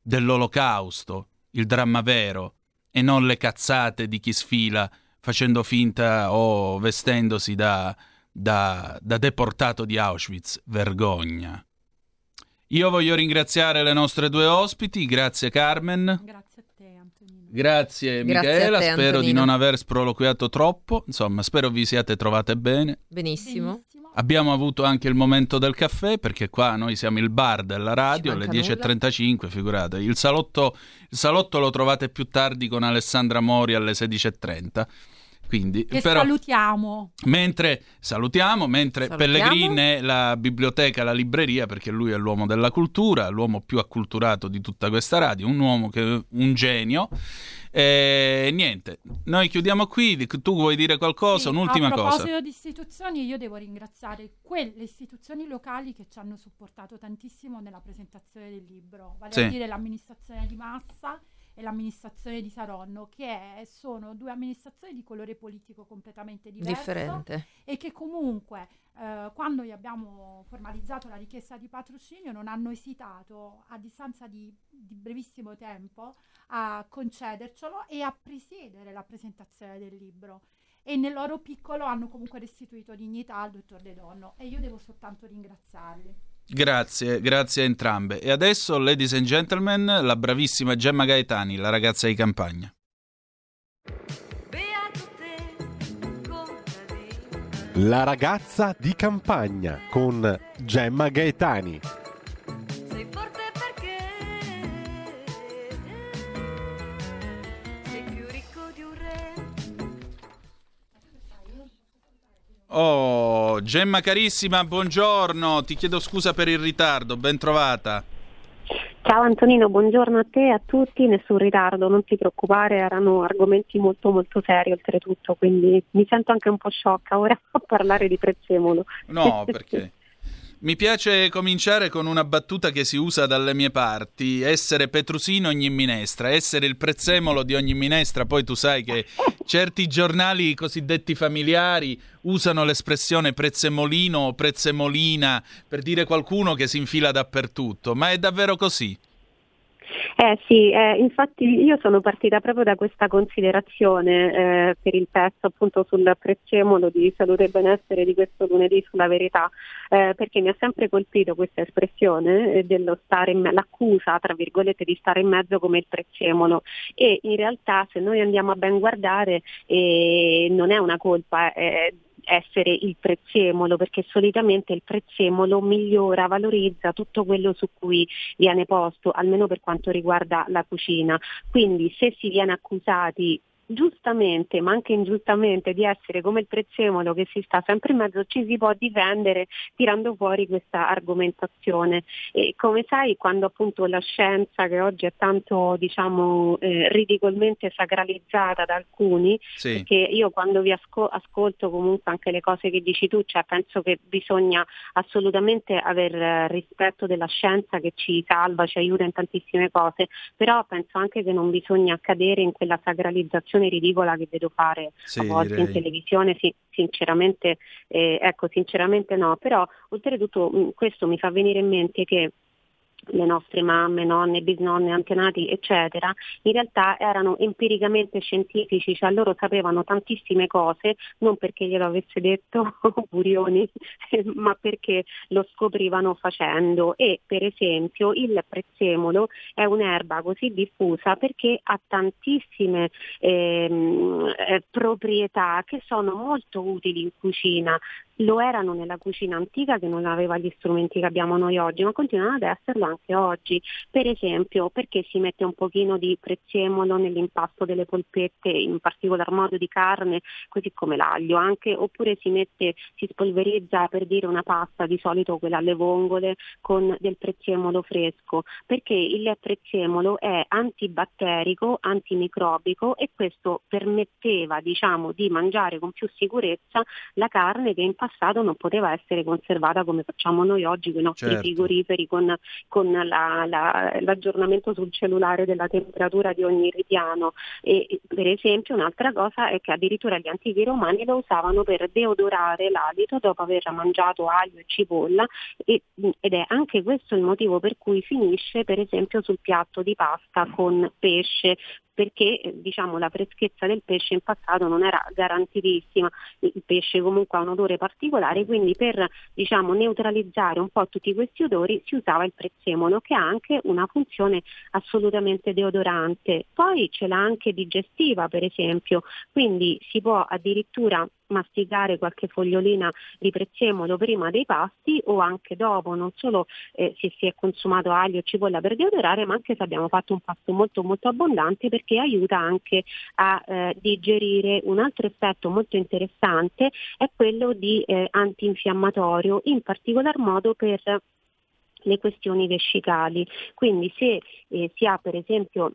dell'olocausto, il dramma vero e non le cazzate di chi sfila facendo finta o vestendosi da, da, da deportato di Auschwitz. Vergogna. Io voglio ringraziare le nostre due ospiti, grazie Carmen.
Grazie a te Antonino.
Grazie,
grazie
Michaela,
te,
spero
Antonino.
di non aver sproloquiato troppo, insomma spero vi siate trovate bene.
Benissimo.
Benissimo.
Abbiamo avuto anche il momento del caffè perché qua noi siamo il bar della radio alle 10.35, figurate. Il salotto, il salotto lo trovate più tardi con Alessandra Mori alle 16.30. Quindi,
e
però,
salutiamo.
Mentre salutiamo, mentre
Salutiamo.
Pellegrin è la biblioteca, la libreria, perché lui è l'uomo della cultura, l'uomo più acculturato di tutta questa radio, un uomo che è un genio. E niente, noi chiudiamo qui. Tu vuoi dire qualcosa?
Sì,
Un'ultima
a
cosa.
proposito di istituzioni, io devo ringraziare quelle istituzioni locali che ci hanno supportato tantissimo nella presentazione del libro, vale
Sì.
a dire l'amministrazione di Massa e l'amministrazione di Saronno, che è- sono due amministrazioni di colore politico completamente diverso
Differente.
e che comunque eh, quando gli abbiamo formalizzato la richiesta di patrocinio non hanno esitato a distanza di, di brevissimo tempo a concedercelo e a presiedere la presentazione del libro e nel loro piccolo hanno comunque restituito dignità al dottor De Donno e io devo soltanto ringraziarli.
Grazie, grazie a entrambe. E adesso, ladies and gentlemen, la bravissima Gemma Gaetani, la ragazza di campagna.
La ragazza di campagna con Gemma Gaetani.
Oh, Gemma carissima, buongiorno. Ti chiedo scusa per il ritardo, ben trovata.
Ciao Antonino, buongiorno a te e a tutti, nessun ritardo, non ti preoccupare, erano argomenti molto molto seri oltretutto, quindi mi sento anche un po' sciocca ora a parlare di prezzemolo.
No, perché? Mi piace cominciare con una battuta che si usa dalle mie parti, essere Petrusino ogni minestra, essere il prezzemolo di ogni minestra, poi tu sai che certi giornali cosiddetti familiari usano l'espressione prezzemolino o prezzemolina per dire qualcuno che si infila dappertutto, ma è davvero così?
Eh sì, eh, infatti io sono partita proprio da questa considerazione eh, per il pezzo appunto sul prezzemolo di salute e benessere di questo lunedì sulla verità, eh, perché mi ha sempre colpito questa espressione eh, dello stare in me- l'accusa, tra virgolette, di stare in mezzo come il prezzemolo e in realtà se noi andiamo a ben guardare eh, non è una colpa, è essere il prezzemolo, perché solitamente il prezzemolo migliora, valorizza tutto quello su cui viene posto, almeno per quanto riguarda la cucina. Quindi se si viene accusati giustamente, ma anche ingiustamente, di essere come il prezzemolo che si sta sempre in mezzo, ci si può difendere tirando fuori questa argomentazione. E come sai, quando appunto la scienza, che oggi è tanto diciamo eh, ridicolmente sacralizzata da alcuni,
Sì.
perché io quando vi asco- ascolto comunque anche le cose che dici tu, cioè penso che bisogna assolutamente aver eh, rispetto della scienza che ci salva, ci aiuta in tantissime cose, però penso anche che non bisogna cadere in quella sacralizzazione ridicola che vedo fare
Sì,
a volte in
direi.
televisione, sì, sinceramente, eh, ecco, sinceramente no, però oltretutto mh, questo mi fa venire in mente che le nostre mamme, nonne, bisnonne, antenati, eccetera, in realtà erano empiricamente scientifici, cioè loro sapevano tantissime cose, non perché glielo avesse detto Burioni, ma perché lo scoprivano facendo. E per esempio il prezzemolo è un'erba così diffusa perché ha tantissime ehm, eh, proprietà che sono molto utili in cucina. Lo erano nella cucina antica che non aveva gli strumenti che abbiamo noi oggi, ma continuano ad esserlo anche oggi. Per esempio, perché si mette un pochino di prezzemolo nell'impasto delle polpette, in particolar modo di carne, così come l'aglio, anche, oppure si mette, si spolverizza per dire una pasta, di solito quella alle vongole, con del prezzemolo fresco, perché il prezzemolo è antibatterico, antimicrobico e questo permetteva, diciamo, di mangiare con più sicurezza la carne che in passato non poteva essere conservata come facciamo noi oggi con i nostri
Certo.
frigoriferi, con, con la- la- l'aggiornamento sul cellulare della temperatura di ogni ripiano. E, per esempio un'altra cosa è che addirittura gli antichi romani lo usavano per deodorare l'alito dopo aver mangiato aglio e cipolla e- ed è anche questo il motivo per cui finisce per esempio sul piatto di pasta con pesce perché eh, diciamo, la freschezza del pesce in passato non era garantitissima, il pesce comunque ha un odore particolare, quindi per diciamo, neutralizzare un po' tutti questi odori si usava il prezzemolo che ha anche una funzione assolutamente deodorante. Poi ce l'ha anche digestiva per esempio, quindi si può addirittura masticare qualche fogliolina di prezzemolo prima dei pasti o anche dopo, non solo eh, se si è consumato aglio o cipolla per deodorare, ma anche se abbiamo fatto un pasto molto molto abbondante perché aiuta anche a eh, digerire. Un altro effetto molto interessante è quello di eh, antinfiammatorio, in particolar modo per le questioni vescicali. Quindi se eh, si ha per esempio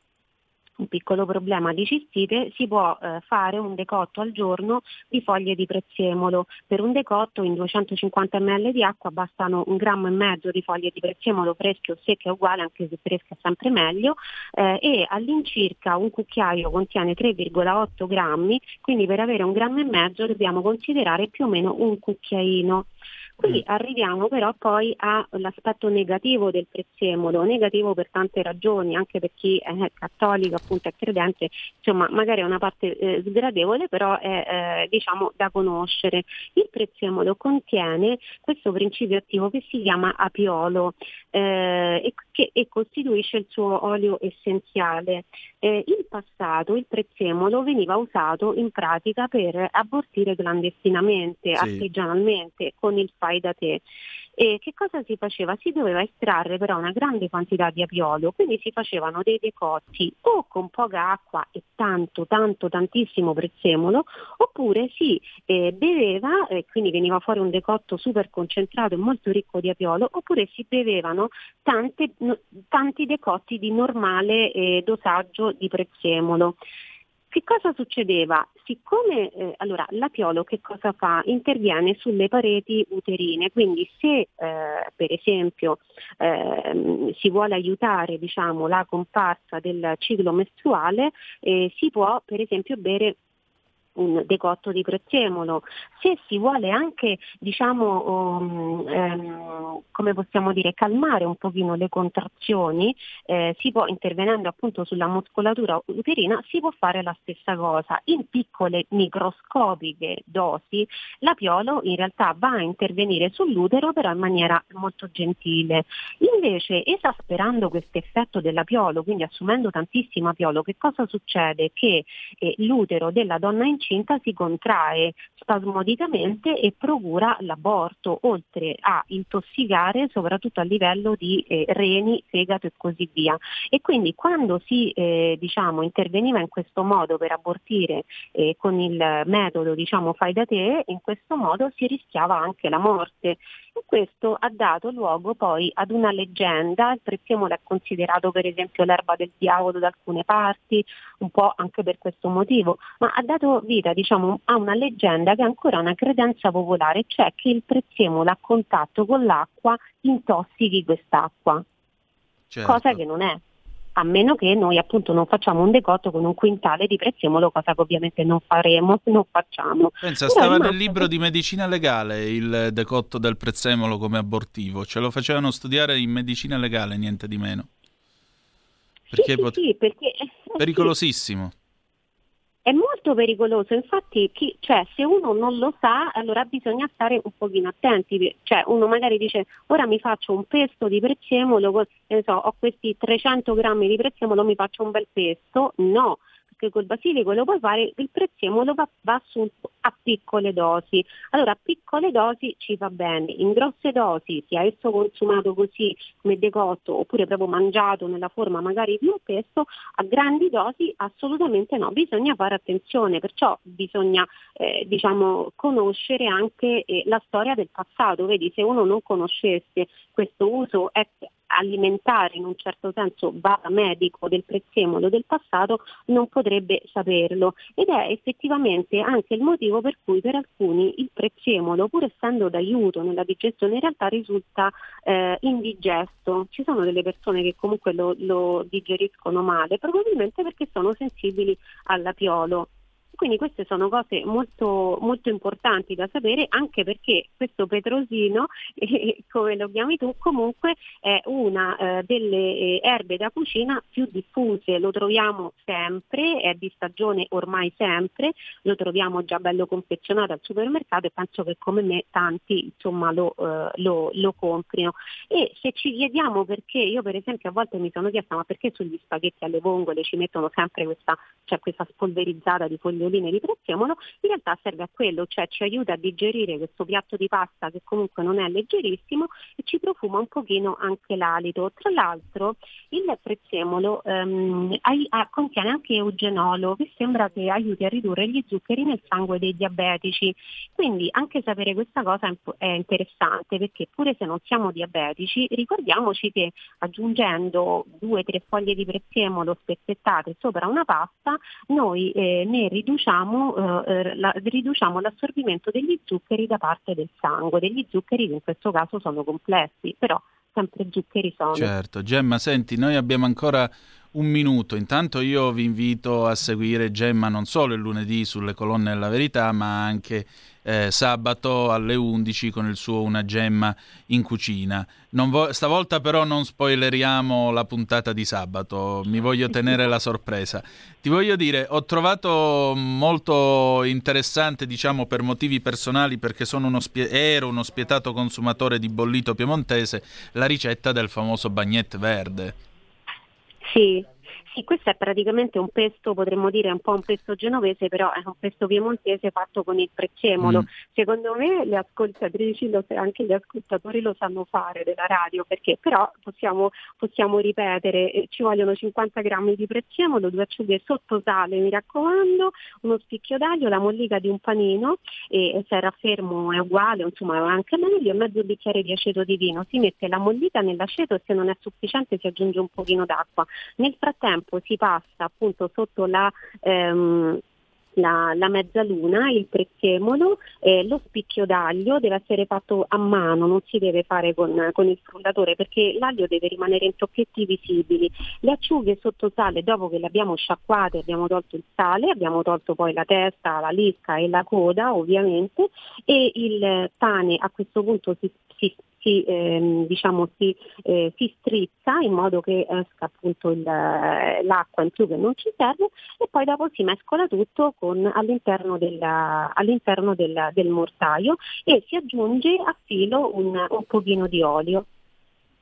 un piccolo problema di cistite, si può eh, fare un decotto al giorno di foglie di prezzemolo. Per un decotto in 250 ml di acqua bastano un grammo e mezzo di foglie di prezzemolo fresche o secche uguale, anche se fresca è sempre meglio, eh, e all'incirca un cucchiaio contiene 3,8 grammi, quindi per avere un grammo e mezzo dobbiamo considerare più o meno un cucchiaino. Qui arriviamo però poi all'aspetto negativo del prezzemolo, negativo per tante ragioni, anche per chi è cattolico, appunto è credente, insomma magari è una parte eh, sgradevole, però è eh, diciamo da conoscere. Il prezzemolo contiene questo principio attivo che si chiama apiolo eh, e, che, e costituisce il suo olio essenziale. Eh, in passato il prezzemolo veniva usato in pratica per abortire clandestinamente, sì. artigianalmente, con il fai da te. E che cosa si faceva? Si doveva estrarre però una grande quantità di apiolo, quindi si facevano dei decotti o con poca acqua e tanto, tanto, tantissimo prezzemolo, oppure si eh, beveva, e eh, quindi veniva fuori un decotto super concentrato e molto ricco di apiolo, oppure si bevevano tante, no, tanti decotti di normale eh, dosaggio di prezzemolo. Che cosa succedeva? Siccome eh, allora, l'apiolo che cosa fa? Interviene sulle pareti uterine, quindi se eh, per esempio eh, si vuole aiutare diciamo, la comparsa del ciclo mestruale, eh, si può per esempio bere un decotto di prezzemolo. Se si vuole anche, diciamo, um, um, come possiamo dire, calmare un pochino le contrazioni, eh, si può, intervenendo appunto sulla muscolatura uterina, si può fare la stessa cosa. In piccole microscopiche dosi, l'apiolo in realtà va a intervenire sull'utero però in maniera molto gentile. Invece, esasperando questo effetto dell'apiolo, quindi assumendo tantissimo apiolo, che cosa succede? Che eh, l'utero della donna incinta incinta si contrae spasmodicamente e procura l'aborto, oltre a intossicare soprattutto a livello di eh, reni, fegato e così via. E quindi quando si eh, diciamo, interveniva in questo modo per abortire eh, con il metodo diciamo, fai da te, in questo modo si rischiava anche la morte. Questo ha dato luogo poi ad una leggenda, il prezzemolo è considerato per esempio l'erba del diavolo da alcune parti, un po' anche per questo motivo, ma ha dato vita diciamo, a una leggenda che è ancora una credenza popolare, cioè che il prezzemolo a contatto con l'acqua intossichi quest'acqua, certo. cosa che non è a meno che noi appunto non facciamo un decotto con un quintale di prezzemolo, cosa che ovviamente non faremo, non facciamo.
Pensa, Però stava nel libro di medicina legale il decotto del prezzemolo come abortivo, ce lo facevano studiare in medicina legale, niente di meno.
Perché sì, pot- sì, perché... Eh,
pericolosissimo. Sì.
È molto pericoloso, infatti chi, cioè, se uno non lo sa allora bisogna stare un pochino attenti, cioè uno magari dice ora mi faccio un pesto di prezzemolo, so, ho questi 300 grammi di prezzemolo, mi faccio un bel pesto, no, perché col basilico lo puoi fare, il prezzemolo va, va assunto a piccole dosi. Allora a piccole dosi ci va bene, in grosse dosi, sia esso consumato così come decotto oppure proprio mangiato nella forma magari di un pesto, a grandi dosi assolutamente no, bisogna fare attenzione, perciò bisogna eh, diciamo, conoscere anche eh, la storia del passato, vedi se uno non conoscesse questo uso è alimentare in un certo senso medico del prezzemolo del passato non potrebbe saperlo ed è effettivamente anche il motivo per cui per alcuni il prezzemolo pur essendo d'aiuto nella digestione in realtà risulta eh, indigesto. Ci sono delle persone che comunque lo, lo digeriscono male probabilmente perché sono sensibili all'apiolo. Quindi queste sono cose molto, molto importanti da sapere anche perché questo petrosino, eh, come lo chiami tu, comunque è una eh, delle eh, erbe da cucina più diffuse, lo troviamo sempre, è di stagione ormai sempre, lo troviamo già bello confezionato al supermercato e penso che come me tanti insomma, lo, eh, lo, lo comprino. E se ci chiediamo perché, io per esempio a volte mi sono chiesta ma perché sugli spaghetti alle vongole ci mettono sempre questa, cioè questa spolverizzata di foglie foglioline di prezzemolo, in realtà serve a quello, cioè ci aiuta a digerire questo piatto di pasta che comunque non è leggerissimo e ci profuma un pochino anche l'alito. Tra l'altro il prezzemolo ehm, contiene anche eugenolo che sembra che aiuti a ridurre gli zuccheri nel sangue dei diabetici. Quindi anche sapere questa cosa è interessante perché pure se non siamo diabetici ricordiamoci che aggiungendo due o tre foglie di prezzemolo spezzettate sopra una pasta noi eh, ne riduciamo riduciamo, eh, eh, la, riduciamo l'assorbimento degli zuccheri da parte del sangue, degli zuccheri che in questo caso sono complessi, però sempre zuccheri sono.
Certo, Gemma, senti, noi abbiamo ancora un minuto. Intanto io vi invito a seguire Gemma non solo il lunedì sulle colonne della verità, ma anche eh, sabato alle 11 con il suo Una gemma in cucina. Vo- stavolta però non spoileriamo la puntata di sabato, mi voglio tenere la sorpresa. Ti voglio dire, ho trovato molto interessante, diciamo per motivi personali, perché uno spie- ero uno spietato consumatore di bollito piemontese, la ricetta del famoso bagnette verde.
Sì, sì, questo è praticamente un pesto, potremmo dire un po' un pesto genovese, però è un pesto piemontese fatto con il prezzemolo. Mm. Secondo me le ascoltatrici, lo, anche gli ascoltatori lo sanno fare della radio, perché però possiamo, possiamo ripetere, eh, ci vogliono 50 grammi di prezzemolo, due acciughe sotto sale, mi raccomando, uno spicchio d'aglio, la mollica di un panino e, e se era fermo è uguale, insomma è anche meglio, mezzo bicchiere di aceto di vino. Si mette la mollica nell'aceto e se non è sufficiente si aggiunge un pochino d'acqua. Nel frattempo tempo si passa appunto sotto la, ehm, la, la, mezzaluna, il prezzemolo, eh, lo spicchio d'aglio deve essere fatto a mano, non si deve fare con, con, il frullatore perché l'aglio deve rimanere in tocchetti visibili. Le acciughe sotto sale, dopo che le abbiamo sciacquate, abbiamo tolto il sale, abbiamo tolto poi la testa, la lisca e la coda ovviamente e il pane a questo punto si, si si, ehm, diciamo, si, eh, si, strizza in modo che esca appunto il, l'acqua in più che non ci serve e poi dopo si mescola tutto con, all'interno, della, all'interno del, del, mortaio e si aggiunge a filo un, un pochino di olio.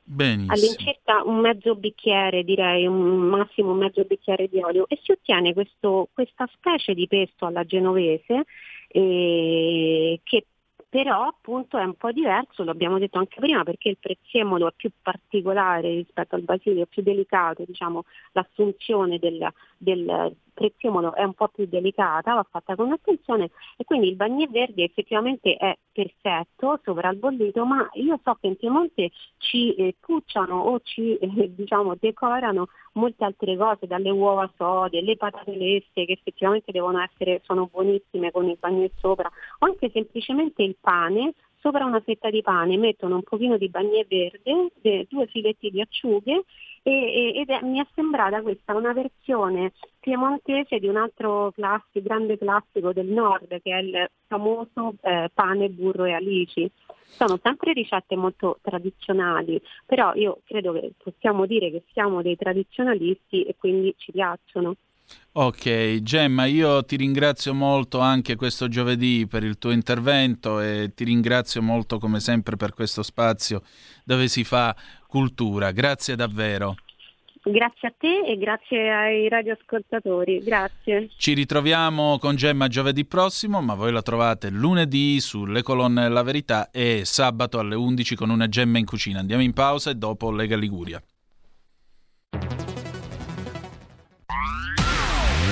Benissimo.
All'incirca un mezzo bicchiere, direi un massimo un mezzo bicchiere di olio e si ottiene questo, questa specie di pesto alla genovese eh, che però appunto è un po' diverso, l'abbiamo detto anche prima, perché il prezzemolo è più particolare rispetto al basilico, è più delicato, diciamo, l'assunzione del, del, prezzemolo è un po' più delicata, va fatta con attenzione e quindi il bagnè verde effettivamente è perfetto sopra il bollito, ma io so che in Piemonte ci eh, pucciano o ci eh, diciamo, decorano molte altre cose, dalle uova sode, le patate lesse che effettivamente devono essere, sono buonissime con il bagnè sopra, o anche semplicemente il pane sopra una fetta di pane mettono un pochino di bagnè verde, due filetti di acciughe e, ed è, mi è sembrata questa una versione piemontese di un altro classico, grande classico del nord che è il famoso eh, pane, burro e alici. Sono sempre ricette molto tradizionali, però io credo che possiamo dire che siamo dei tradizionalisti e quindi ci piacciono.
Ok, Gemma, io ti ringrazio molto anche questo giovedì per il tuo intervento e ti ringrazio molto come sempre per questo spazio dove si fa cultura. Grazie davvero.
Grazie a te e grazie ai radioascoltatori. Grazie.
Ci ritroviamo con Gemma giovedì prossimo, ma voi la trovate lunedì sulle colonne della verità e sabato alle 11 con una Gemma in cucina. Andiamo in pausa e dopo Lega Liguria.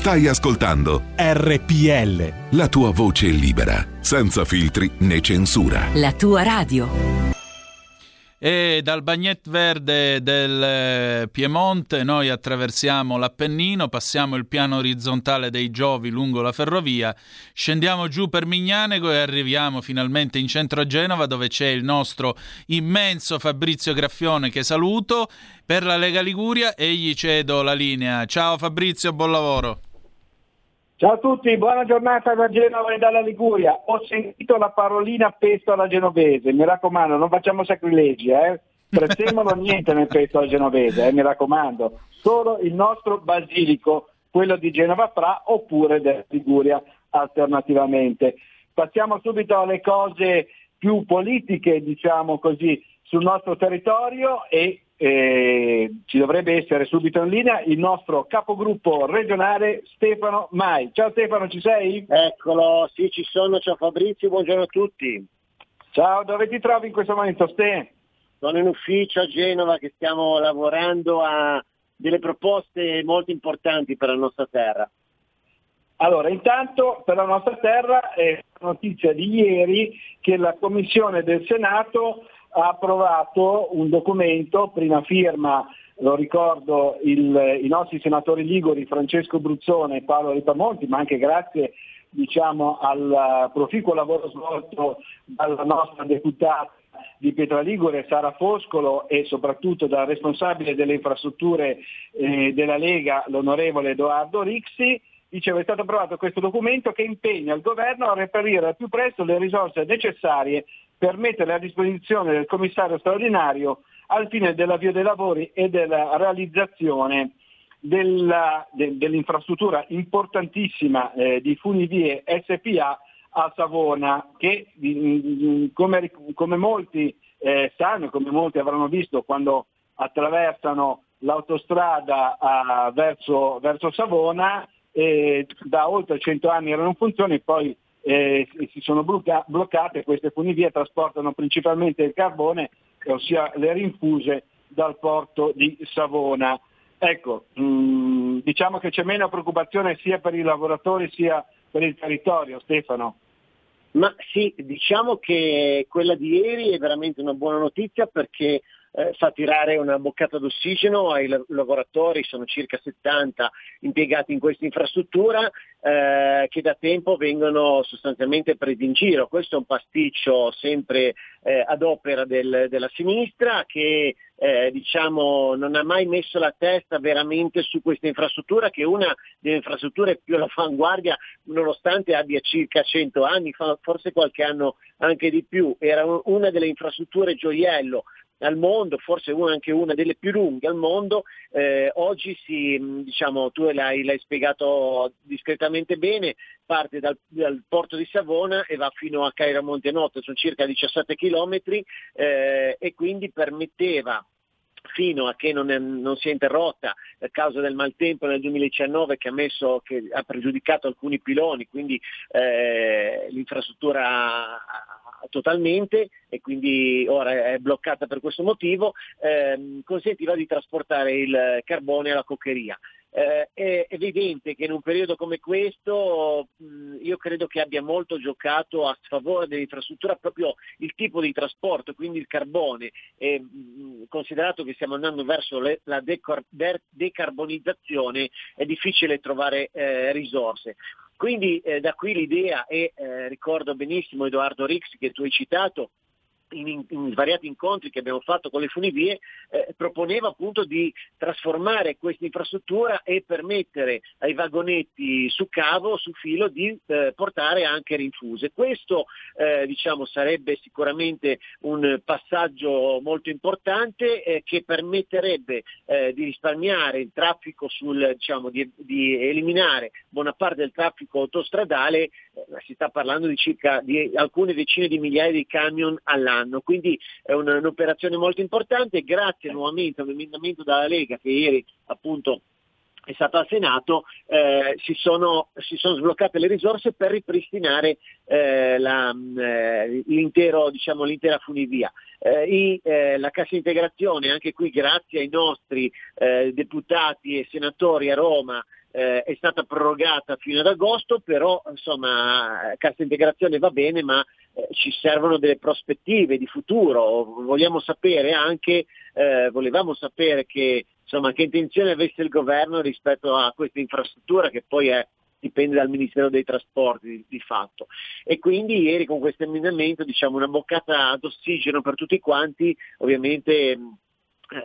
Stai ascoltando
RPL.
La tua voce libera, senza filtri né censura.
La tua radio.
E dal bagnetto verde del eh, Piemonte noi attraversiamo l'Appennino, passiamo il piano orizzontale dei Giovi lungo la ferrovia, scendiamo giù per Mignanego e arriviamo finalmente in centro a Genova dove c'è il nostro immenso Fabrizio Graffione che saluto per la Lega Liguria e gli cedo la linea. Ciao Fabrizio, buon lavoro.
Ciao a tutti, buona giornata da Genova e dalla Liguria. Ho sentito la parolina pesto alla genovese, mi raccomando, non facciamo sacrilegi, eh? Prezzemolo niente nel pesto alla genovese, eh? mi raccomando. Solo il nostro basilico, quello di Genova Fra oppure della Liguria alternativamente. Passiamo subito alle cose più politiche, diciamo così, sul nostro territorio e eh, ci dovrebbe essere subito in linea il nostro capogruppo regionale Stefano Mai. Ciao Stefano, ci sei?
Eccolo, sì ci sono, ciao Fabrizio, buongiorno a tutti.
Ciao, dove ti trovi in questo momento Ste?
Sono in ufficio a Genova che stiamo lavorando a delle proposte molto importanti per la nostra terra.
Allora, intanto per la nostra terra eh, notizia di ieri che la Commissione del Senato ha approvato un documento, prima firma, lo ricordo, il, i nostri senatori liguri Francesco Bruzzone e Paolo Ripamonti, ma anche grazie diciamo, al proficuo lavoro svolto dalla nostra deputata di Pietra Ligure, Sara Foscolo e soprattutto dal responsabile delle infrastrutture eh, della Lega, l'onorevole Edoardo Rixi, dicevo è stato approvato questo documento che impegna il governo a reperire al più presto le risorse necessarie per metterle a disposizione del commissario straordinario al fine dell'avvio dei lavori e della realizzazione della, de, dell'infrastruttura importantissima eh, di Funivie SPA a Savona che come, come molti eh, sanno, come molti avranno visto quando attraversano l'autostrada a, verso, verso, Savona, eh, da oltre 100 anni erano in funzione poi eh, si sono blocca- bloccate, queste funivie trasportano principalmente il carbone, ossia le rinfuse dal porto di Savona. Ecco, mh, mm, diciamo che c'è meno preoccupazione sia per i lavoratori sia per il territorio, Stefano.
Ma sì, diciamo che quella di ieri è veramente una buona notizia perché eh, fa tirare una boccata d'ossigeno ai lavoratori, sono circa 70 impiegati in questa infrastruttura eh, che da tempo vengono sostanzialmente presi in giro. Questo è un pasticcio sempre eh, ad opera del, della sinistra che eh, diciamo, non ha mai messo la testa veramente su questa infrastruttura che è una delle infrastrutture più all'avanguardia nonostante abbia circa 100 anni, forse qualche anno anche di più. Era una delle infrastrutture gioiello al mondo, forse una, anche una delle più lunghe al mondo. Eh, oggi si, diciamo, tu l'hai, l'hai, spiegato discretamente bene, parte dal, dal, porto di Savona e va fino a Cairo Montenotte, sono circa 17 chilometri eh, e quindi permetteva fino a che non, è, non, si è interrotta a causa del maltempo nel 2019 che ha, messo, che ha pregiudicato alcuni piloni, quindi eh, l'infrastruttura totalmente e quindi ora è bloccata per questo motivo, ehm, consentiva di trasportare il carbone alla coccheria. Eh, è evidente che in un periodo come questo mh, io credo che abbia molto giocato a sfavore dell'infrastruttura proprio il tipo di trasporto, quindi il carbone, e, mh, considerato che stiamo andando verso le, la decor- decarbonizzazione è difficile trovare eh, risorse. Quindi eh, da qui l'idea e eh, ricordo benissimo Edoardo Rix che tu hai citato, in, in, svariati incontri che abbiamo fatto con le funivie, eh, proponeva appunto di trasformare questa infrastruttura e permettere ai vagonetti su cavo, su filo, di eh, portare anche rinfuse. Questo eh, diciamo, sarebbe sicuramente un passaggio molto importante eh, che permetterebbe eh, di risparmiare il traffico, sul, diciamo, di, di, eliminare buona parte del traffico autostradale, eh, si sta parlando di circa di alcune decine di migliaia di camion all'anno anno, quindi è un'operazione molto importante, grazie nuovamente a un dalla Lega che ieri appunto è stato al Senato, eh, si, sono, si, sono, sbloccate le risorse per ripristinare eh, la, eh, diciamo, l'intera funivia. Eh, I, eh, la cassa integrazione, anche qui grazie ai nostri eh, deputati e senatori a Roma, eh, è stata prorogata fino ad agosto, però insomma cassa integrazione va bene, ma eh, ci servono delle prospettive di futuro. Vogliamo sapere anche, eh, volevamo sapere che, insomma, che intenzione avesse il governo rispetto a questa infrastruttura che poi è dipende dal Ministero dei Trasporti di, di, fatto. E quindi ieri con questo emendamento diciamo una boccata d'ossigeno per tutti quanti, ovviamente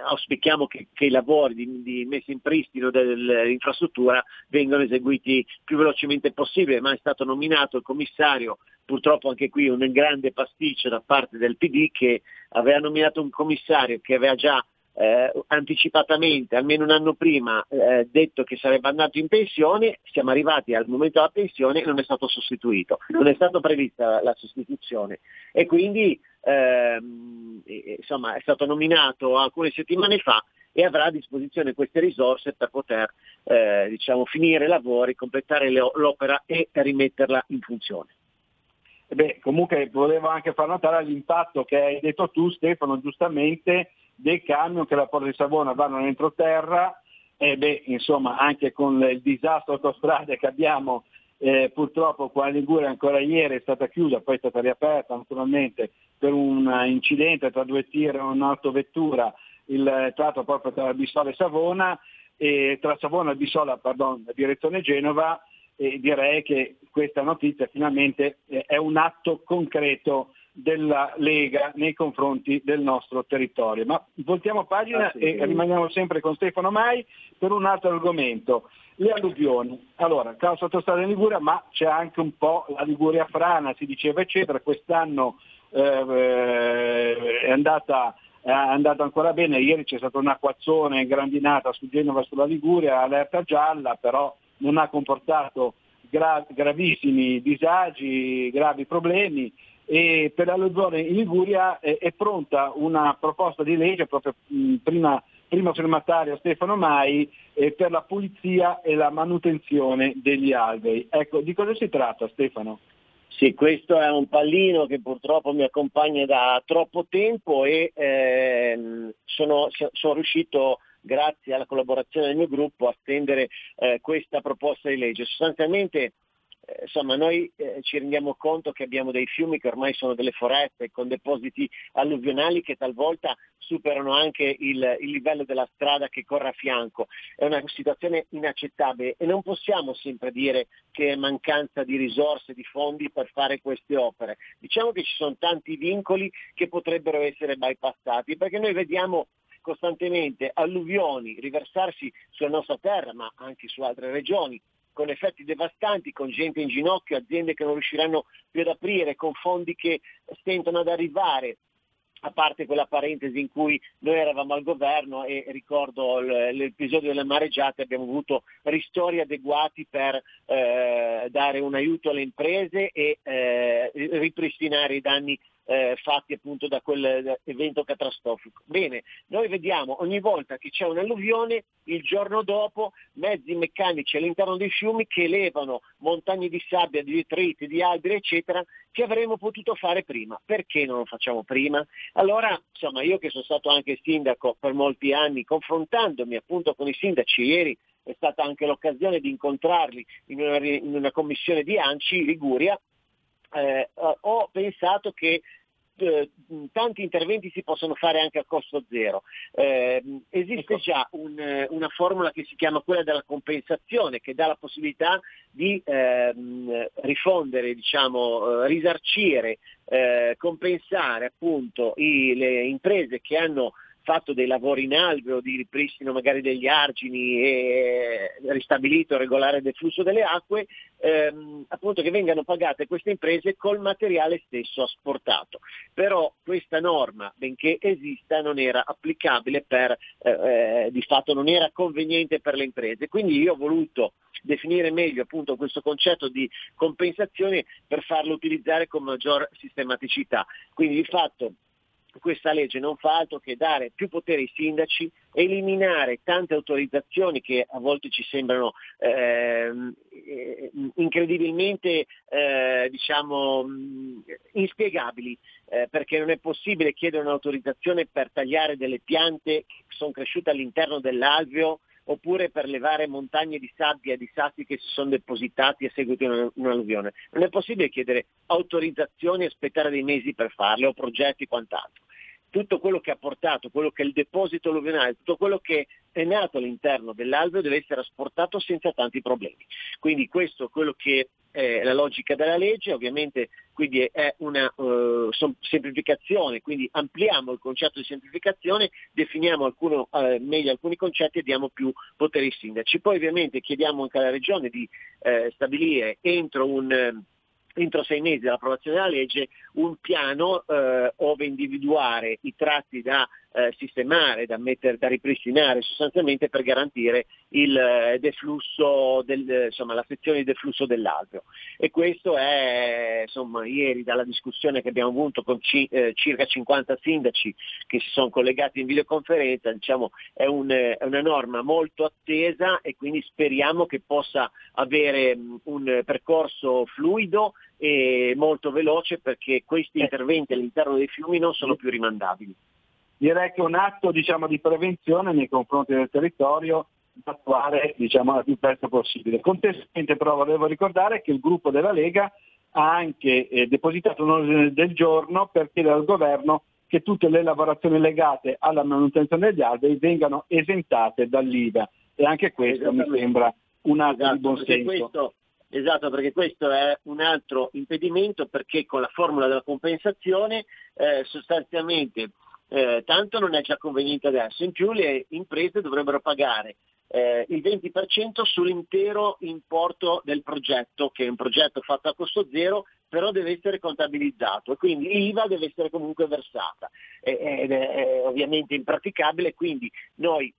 auspichiamo che, che, i lavori di, di, messa in pristino dell'infrastruttura vengano eseguiti più velocemente possibile, ma è stato nominato il commissario, purtroppo anche qui un grande pasticcio da parte del PD che aveva nominato un commissario che aveva già eh, anticipatamente, almeno un anno prima, eh, detto che sarebbe andato in pensione, siamo arrivati al momento della pensione e non è stato sostituito, non è stata prevista la sostituzione e quindi ehm, insomma, è stato nominato alcune settimane fa e avrà a disposizione queste risorse per poter eh, diciamo, finire i lavori, completare l'opera e rimetterla in funzione.
Beh, comunque volevo anche far notare l'impatto che hai detto tu Stefano giustamente dei camion che da Porta di Savona vanno dentro terra e beh, insomma anche con il disastro autostrade che abbiamo eh, purtroppo qua in Liguria ancora ieri è stata chiusa, poi è stata riaperta naturalmente per un incidente tra due tir e un'autovettura, il tratto proprio tra Bissola e Savona, e tra Savona e Bissola, pardon, direzione Genova, e direi che questa notizia finalmente eh, è un atto concreto della Lega nei confronti del nostro territorio. Ma voltiamo pagina ah, sì, e sì. rimaniamo sempre con Stefano Mai per un altro argomento, le alluvioni. Allora, caos autostrada in Liguria, ma c'è anche un po' la Liguria frana, si diceva eccetera, quest'anno eh, è andata è andata ancora bene, ieri c'è stata un'acquazzone grandinata su Genova sulla Liguria, allerta gialla, però non ha comportato gra- gravissimi disagi, gravi problemi e per la zona in Liguria è, è, pronta una proposta di legge, proprio mh, prima, primo firmatario Stefano Mai, eh, per la pulizia e la manutenzione degli alberi. Ecco, di cosa si tratta Stefano?
Sì, questo è un pallino che purtroppo mi accompagna da troppo tempo e ehm, sono, sono riuscito grazie alla collaborazione del mio gruppo a stendere eh, questa proposta di legge. Sostanzialmente eh, insomma noi eh, ci rendiamo conto che abbiamo dei fiumi che ormai sono delle foreste con depositi alluvionali che talvolta superano anche il, il, livello della strada che corre a fianco. È una situazione inaccettabile e non possiamo sempre dire che è mancanza di risorse, di fondi per fare queste opere. Diciamo che ci sono tanti vincoli che potrebbero essere bypassati perché noi vediamo costantemente alluvioni riversarsi sulla nostra terra ma anche su altre regioni con effetti devastanti, con gente in ginocchio, aziende che non riusciranno più ad aprire, con fondi che stentano ad arrivare a parte quella parentesi in cui noi eravamo al governo e ricordo l'episodio delle mareggiate, abbiamo avuto ristori adeguati per eh, dare un aiuto alle imprese e eh, ripristinare i danni eh, fatti appunto da quell'evento catastrofico. Bene, noi vediamo ogni volta che c'è un'alluvione, il giorno dopo mezzi meccanici all'interno dei fiumi che elevano montagne di sabbia, di detriti, di alberi, eccetera, che avremmo potuto fare prima. Perché non lo facciamo prima? Allora, insomma, io che sono stato anche sindaco per molti anni, confrontandomi appunto con i sindaci ieri, è stata anche l'occasione di incontrarli in una, in una commissione di ANCI Liguria, eh, ho pensato che eh, tanti interventi si possono fare anche a costo zero. Eh, esiste ecco. già un, una formula che si chiama quella della compensazione, che dà la possibilità di ehm, rifondere, diciamo, eh, risarcire, eh, compensare appunto i, le imprese che hanno fatto dei lavori in albero di ripristino magari degli argini e ristabilito regolare del flusso delle acque, ehm, appunto che vengano pagate queste imprese col materiale stesso asportato. Però questa norma, benché esista, non era applicabile per, eh, eh, di fatto non era conveniente per le imprese. Quindi io ho voluto definire meglio appunto questo concetto di compensazione per farlo utilizzare con maggior sistematicità. Quindi di fatto questa legge non fa altro che dare più potere ai sindaci, eliminare tante autorizzazioni che a volte ci sembrano ehm, eh, incredibilmente eh, diciamo, inspiegabili, eh, perché non è possibile chiedere un'autorizzazione per tagliare delle piante che sono cresciute all'interno dell'alveo oppure per levare montagne di sabbia e di sassi che si sono depositati a seguito di un'alluvione. Non è possibile chiedere autorizzazioni e aspettare dei mesi per farle o progetti e quant'altro. Tutto quello che ha portato, quello che è il deposito alluvionale, tutto quello che è nato all'interno dell'alveo deve essere asportato senza tanti problemi. Quindi questo è quello che è la logica della legge, ovviamente quindi è una uh, semplificazione, quindi ampliamo il concetto di semplificazione, definiamo alcuno, uh, meglio alcuni concetti e diamo più potere ai sindaci. Poi ovviamente chiediamo anche alla Regione di uh, stabilire entro un entro sei mesi dall'approvazione della legge un piano eh, ove individuare i tratti da eh, sistemare, da, mettere, da, ripristinare sostanzialmente per garantire il eh, deflusso del, insomma, la sezione di deflusso dell'alveo. E questo è, insomma, ieri dalla discussione che abbiamo avuto con ci, eh, circa 50 sindaci che si sono collegati in videoconferenza, diciamo, è, un, è, una norma molto attesa e quindi speriamo che possa avere un percorso fluido e molto veloce perché questi interventi all'interno dei fiumi non sono più rimandabili
direi che è un atto diciamo, di prevenzione nei confronti del territorio da attuare diciamo, il più presto possibile. Contestualmente però volevo ricordare che il gruppo della Lega ha anche eh, depositato un ordine del giorno per chiedere al governo che tutte le lavorazioni legate alla manutenzione degli alberi vengano esentate dall'IVA e anche questo mi sembra un atto
Esatto,
buon senso.
questo- esatto, perché questo è un altro impedimento perché con la formula della compensazione eh, sostanzialmente eh, tanto non è già conveniente adesso, in più le imprese dovrebbero pagare eh, il 20% sull'intero importo del progetto, che è un progetto fatto a costo zero, però deve essere contabilizzato. E quindi l'IVA deve essere comunque versata. Ed è, è ovviamente impraticabile, quindi noi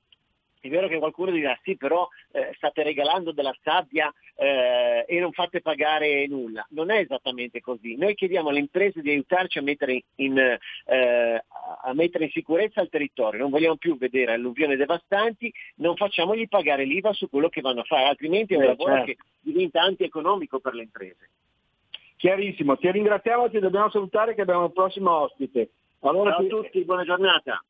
è vero che qualcuno dirà sì, però eh, state regalando della sabbia eh, e non fate pagare nulla. Non è esattamente così. Noi chiediamo alle imprese di aiutarci a mettere in, eh, a mettere in sicurezza il territorio. Non vogliamo più vedere alluvioni devastanti, non facciamogli pagare l'IVA su quello che vanno a fare, altrimenti è un
Eh,
lavoro
certo.
che diventa antieconomico per le imprese.
Chiarissimo, ti ringraziamo, ti dobbiamo salutare che abbiamo il prossimo ospite. Allora
Ciao a
ti-
tutti, buona giornata.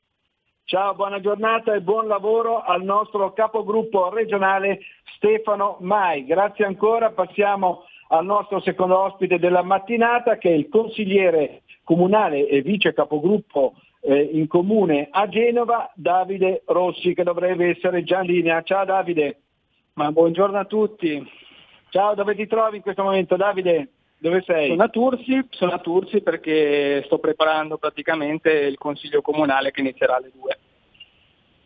Ciao, buona giornata e buon lavoro al nostro capogruppo regionale Stefano Mai. Grazie ancora, passiamo al nostro secondo ospite della mattinata che è il consigliere comunale e vice capogruppo eh, in comune a Genova, Davide Rossi, che dovrebbe essere già in linea. Ciao Davide.
Ma buongiorno a tutti.
Ciao, dove ti trovi in questo momento Davide? Dove sei?
Sono a Tursi, sono a Tursi perché sto preparando praticamente il consiglio comunale che inizierà alle 2.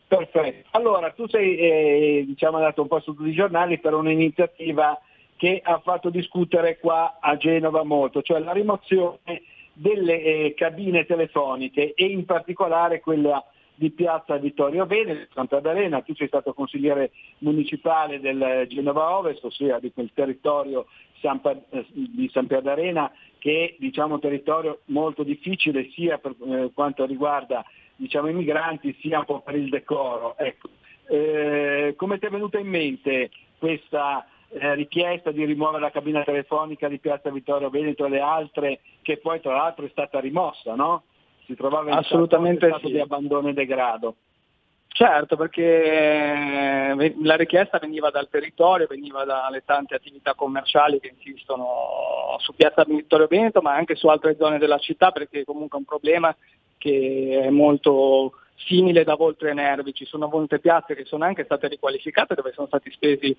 Perfetto. Allora, tu sei eh, diciamo, andato un po' su tutti i giornali per un'iniziativa che ha fatto discutere qua a Genova molto, cioè la rimozione delle eh, cabine telefoniche e in particolare quella di Piazza Vittorio Veneto, Santa D'Arena, tu sei stato consigliere municipale del Genova Ovest, ossia di quel territorio San Pa- eh, di San Pier d'Arena che è diciamo, un territorio molto difficile sia per eh, quanto riguarda diciamo, i migranti sia un po' per il decoro. Ecco. Eh, come ti è venuta in mente questa eh, richiesta di rimuovere la cabina telefonica di Piazza Vittorio Veneto e le altre che poi tra l'altro è stata rimossa, no? Si trovava in
Assolutamente
stato
sì.
di abbandono e degrado.
Certo, perché eh, la richiesta veniva dal territorio, veniva dalle tante attività commerciali che insistono su Piazza Vittorio Veneto, ma anche su altre zone della città, perché comunque è un problema che è molto simile da Voltre Nervi. Ci sono molte piazze che sono anche state riqualificate dove sono stati spesi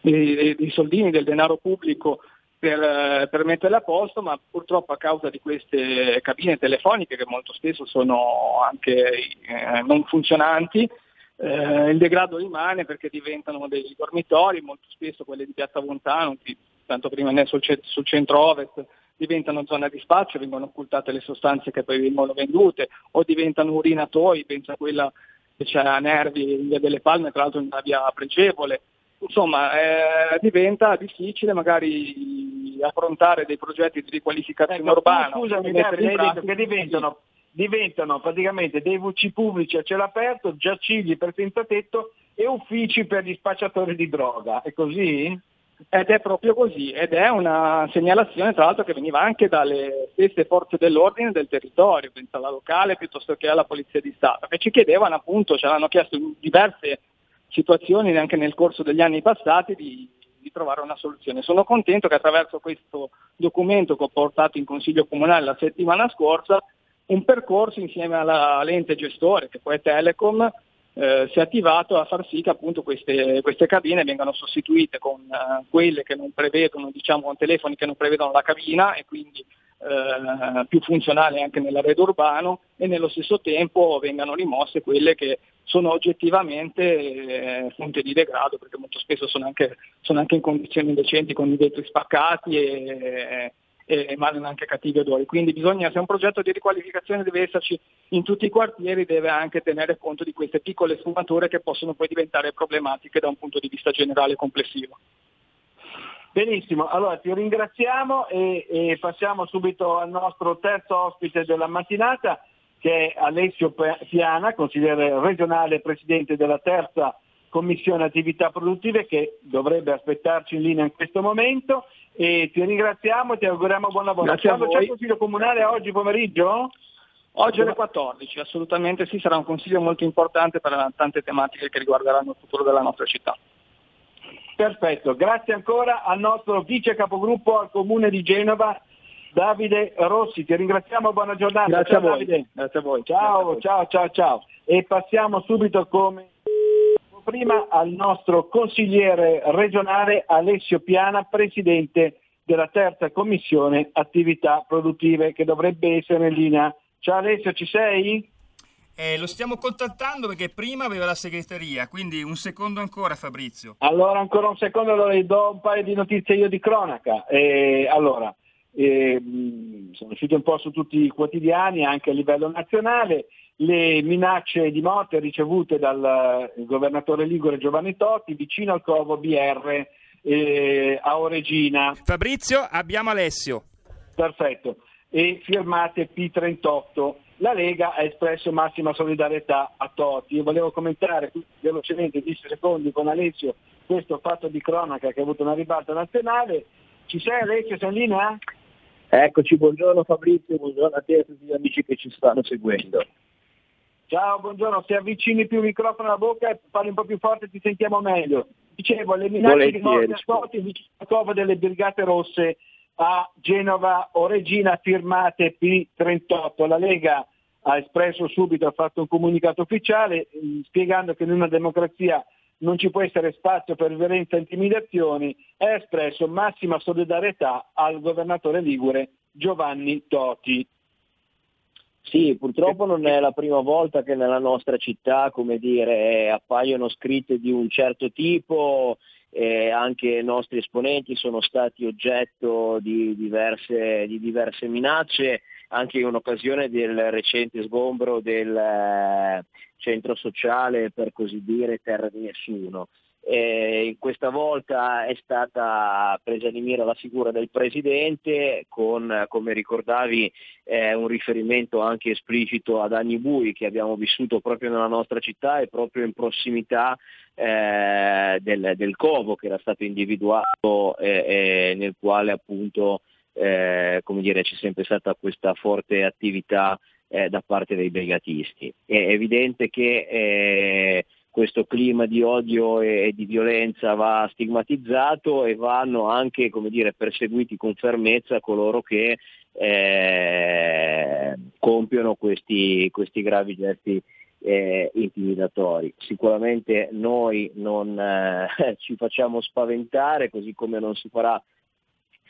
dei, dei soldini, del denaro pubblico per, eh, per metterle a posto, ma purtroppo a causa di queste cabine telefoniche che molto spesso sono anche eh, non funzionanti, eh, il degrado rimane perché diventano dei dormitori, molto spesso quelle di Piazza Montano, tanto prima nel- sul, sul centro-ovest, diventano zona di spaccio, vengono occultate le sostanze che poi vengono vendute o diventano urinatoi, pensa a quella che c'è a Nervi in via delle Palme, tra l'altro in una via pregevole. Insomma, eh, diventa difficile magari affrontare dei progetti di riqualificazione
Ecco,
urbana.
Scusami, hai detto che diventano, diventano praticamente dei VC pubblici a cielo aperto, giacigli per senza tetto e uffici per gli spacciatori di droga. È così?
Ed è proprio così, ed è una segnalazione tra l'altro che veniva anche dalle stesse forze dell'ordine del territorio, penso alla locale piuttosto che alla Polizia di Stato, che ci chiedevano appunto, ce l'hanno chiesto diverse situazioni anche nel corso degli anni passati di, di trovare una soluzione. Sono contento che attraverso questo documento che ho portato in Consiglio Comunale la settimana scorsa, un percorso insieme all'ente gestore, che poi è Telecom, eh, si è attivato a far sì che appunto queste, queste cabine vengano sostituite con eh, quelle che non prevedono, diciamo, con telefoni che non prevedono la cabina e quindi eh, più funzionali anche nell'arredo urbano e nello stesso tempo vengano rimosse quelle che sono oggettivamente eh, fonte di degrado perché molto spesso sono anche, sono anche in condizioni indecenti con i vetri spaccati e, e emanano anche cattivi odori. Quindi bisogna, se un progetto di riqualificazione deve esserci in tutti i quartieri, deve anche tenere conto di queste piccole sfumature che possono poi diventare problematiche da un punto di vista generale e complessivo.
Benissimo, allora ti ringraziamo e, e passiamo subito al nostro terzo ospite della mattinata che è Alessio Piana, consigliere regionale e presidente della terza commissione attività produttive che dovrebbe aspettarci in linea in questo momento e ti ringraziamo e ti auguriamo buon lavoro.
Grazie
Quando c'è il Consiglio Comunale oggi pomeriggio?
Oggi alle 14, assolutamente sì, sarà un consiglio molto importante per tante tematiche che riguarderanno il futuro della nostra città.
Perfetto, grazie ancora al nostro vice capogruppo al comune di Genova, Davide Rossi. Ti ringraziamo, buona giornata.
Grazie
ciao,
a voi. Grazie a voi.
Ciao, ciao, ciao, ciao. E passiamo subito come prima al nostro consigliere regionale Alessio Piana, presidente della terza commissione attività produttive che dovrebbe essere in linea. Ciao Alessio, ci sei?
Eh, lo stiamo contattando perché prima aveva la segreteria, quindi un secondo ancora Fabrizio.
Allora ancora un secondo, allora gli do un paio di notizie io di cronaca. Eh, allora, eh, sono uscite un po' su tutti i quotidiani, anche a livello nazionale, le minacce di morte ricevute dal governatore Ligure Giovanni Totti vicino al covo BR eh, a Oregina.
Fabrizio, abbiamo Alessio.
Perfetto. E firmate P38. La Lega ha espresso massima solidarietà a Totti. Io volevo commentare velocemente, 10 secondi, con Alessio questo fatto di cronaca che ha avuto una ribalta nazionale. Ci sei Alessio, sei in linea?
Eccoci, buongiorno Fabrizio, buongiorno a te e a tutti gli amici che ci stanno seguendo.
Ciao, buongiorno, se avvicini più il microfono alla bocca e parli un po' più forte ti sentiamo meglio. Dicevo, le minacce di morte a Totti vicino al covo delle Brigate Rosse a Genova o Regina firmate P38. La Lega ha espresso subito, ha fatto un comunicato ufficiale mh, spiegando che in una democrazia non ci può essere spazio per violenza e intimidazioni ha espresso massima solidarietà al governatore Ligure Giovanni Toti.
Sì, purtroppo non è la prima volta che nella nostra città, come dire, appaiono scritte di un certo tipo, eh, anche i nostri esponenti sono stati oggetto di diverse, di diverse minacce, anche in occasione del recente sgombro del eh, centro sociale, per così dire, Terra di Nessuno. Eh, questa volta è stata presa di mira la figura del Presidente con, come ricordavi, eh, un riferimento anche esplicito ad anni bui che abbiamo vissuto proprio nella nostra città e proprio in prossimità eh, del, del, covo che era stato individuato e nel quale appunto eh, come dire, c'è sempre stata questa forte attività eh, da parte dei brigatisti. È evidente che eh, questo clima di odio e di violenza va stigmatizzato e vanno anche come dire, perseguiti con fermezza coloro che eh, compiono questi, questi, gravi gesti eh, intimidatori. Sicuramente noi non eh, ci facciamo spaventare, così come non si farà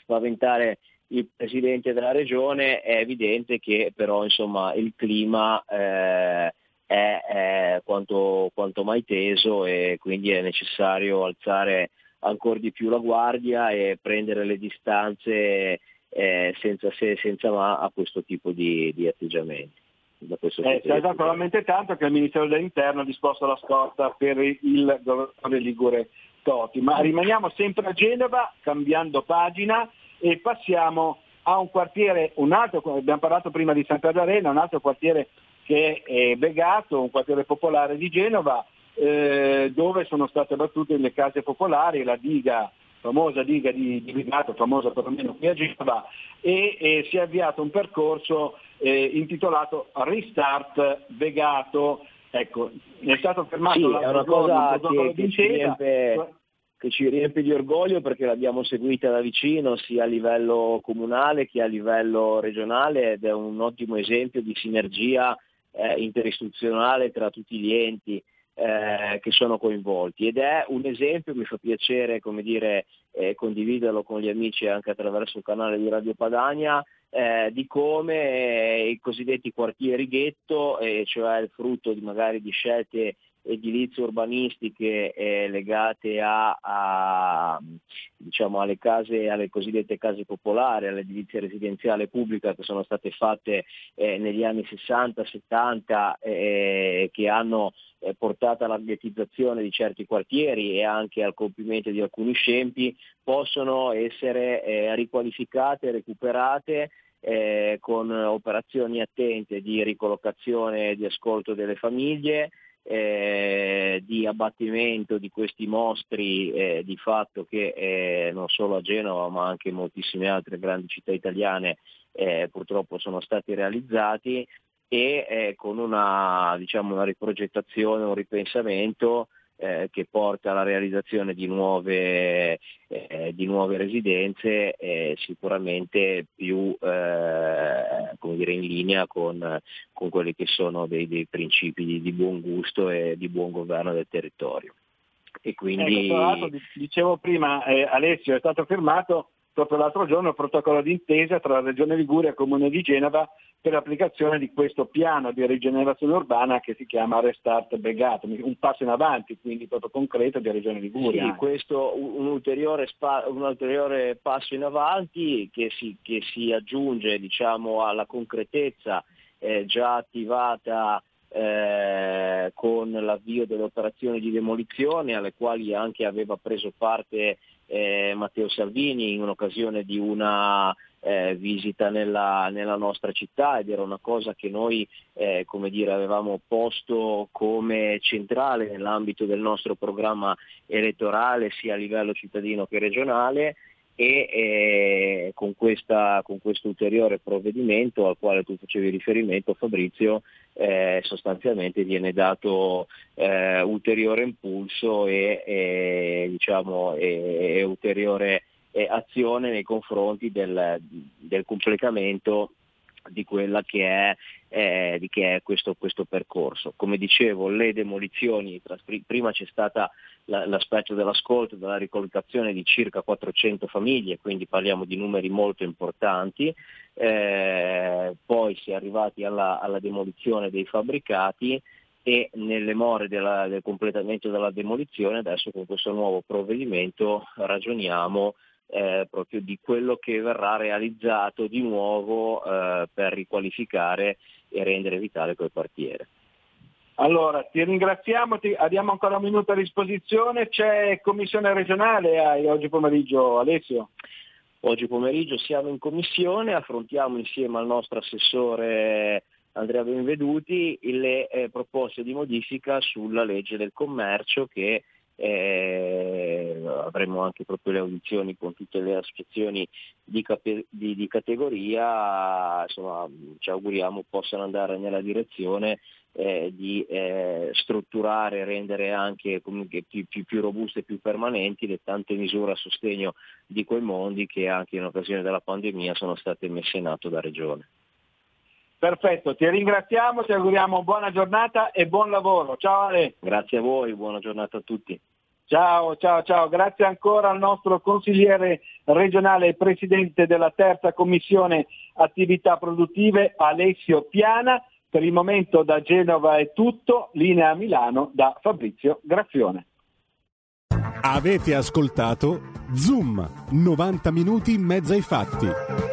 spaventare il Presidente della Regione, è evidente che però insomma, il clima eh, è, è quanto, quanto, mai teso e quindi è necessario alzare ancora di più la guardia e prendere le distanze eh, senza se e senza ma a questo tipo di, di atteggiamenti.
Eh, si è dato veramente tanto che il Ministero dell'Interno ha disposto la scorta per il governatore Ligure Toti. Ma rimaniamo sempre a Genova, cambiando pagina e passiamo a un quartiere, un altro, abbiamo parlato prima di Santa D'Arena, un altro quartiere che è Begato, un quartiere popolare di Genova, eh, dove sono state battute le case popolari, la diga, famosa diga di, di Begato, famosa perlomeno qui a Genova, e, e si è avviato un percorso eh, intitolato Restart Begato. Ecco, è stato fermato
sì, una cosa
che,
che ci riempie che ci riempie di orgoglio perché l'abbiamo seguita da vicino sia a livello comunale che a livello regionale ed è un ottimo esempio di sinergia eh, interistituzionale tra tutti gli enti eh, che sono coinvolti. Ed è un esempio, mi fa piacere come dire, eh, condividerlo con gli amici anche attraverso il canale di Radio Padania, eh, di come i cosiddetti quartieri ghetto, cioè il frutto di magari di scelte edilizie urbanistiche eh, legate a, a, diciamo, alle case, alle cosiddette case popolari, all'edilizia residenziale pubblica che sono state fatte eh, negli anni 60-70 eh, che hanno eh, portato alla ghettizzazione di certi quartieri e anche al compimento di alcuni scempi, possono essere eh, riqualificate recuperate eh, con operazioni attente di ricollocazione e di ascolto delle famiglie, eh, di abbattimento di questi mostri eh, di fatto che eh, non solo a Genova ma anche in moltissime altre grandi città italiane eh, purtroppo sono stati realizzati e eh, con una, diciamo, una riprogettazione, un ripensamento eh, che porta alla realizzazione di nuove, eh, di nuove residenze eh, sicuramente più eh, dire, in linea con, con, quelli che sono dei, dei principi di, di, buon gusto e di buon governo del territorio. E quindi...
Ecco, dicevo prima, eh, Alessio, è stato firmato proprio l'altro giorno il protocollo d'intesa tra la Regione Liguria e il Comune di Genova per l'applicazione di questo piano di rigenerazione urbana che si chiama Restart Begato, un passo in avanti quindi proprio concreto di Regione Liguria.
Sì, questo un ulteriore, spa, un ulteriore passo in avanti che si, che si aggiunge diciamo, alla concretezza eh, già attivata eh, con l'avvio delle operazioni di demolizione alle quali anche aveva preso parte eh, Matteo Salvini in occasione di una eh, visita nella, nella, nostra città ed era una cosa che noi eh, come dire, avevamo posto come centrale nell'ambito del nostro programma elettorale sia a livello cittadino che regionale e eh, con, questa, con, questo ulteriore provvedimento al quale tu facevi riferimento Fabrizio eh, sostanzialmente viene dato eh, ulteriore impulso e, e, diciamo, e, e ulteriore eh, azione nei confronti del, del completamento di quella che è, eh, che è questo, questo, percorso. Come dicevo, le demolizioni, prima c'è stato l'aspetto dell'ascolto, della ricollocazione di circa 400 famiglie, quindi parliamo di numeri molto importanti, eh, poi si è arrivati alla, alla, demolizione dei fabbricati e nelle more della, del completamento della demolizione adesso con questo nuovo provvedimento ragioniamo eh, proprio di quello che verrà realizzato di nuovo eh, per riqualificare e rendere vitale quel quartiere.
Allora, ti ringraziamo, ti, abbiamo ancora un minuto a disposizione, c'è commissione regionale oggi pomeriggio, Alessio?
Oggi pomeriggio siamo in commissione, affrontiamo insieme al nostro assessore Andrea Benveduti le eh, proposte di modifica sulla legge del commercio che eh, avremo anche proprio le audizioni con tutte le associazioni di, cape- di, di categoria, insomma ci auguriamo possano andare nella direzione eh, di eh, strutturare e rendere anche più, più, più, robuste e più permanenti le tante misure a sostegno di quei mondi che anche in occasione della pandemia sono state messe in atto da Regione.
Perfetto, ti ringraziamo, ti auguriamo buona giornata e buon lavoro. Ciao Ale.
Grazie a voi, buona giornata a tutti.
Ciao, ciao, ciao. Grazie ancora al nostro consigliere regionale e presidente della terza commissione attività produttive Alessio Piana. Per il momento da Genova è tutto, linea a Milano da Fabrizio Grazione.
Avete ascoltato Zoom, 90 minuti in mezzo ai fatti.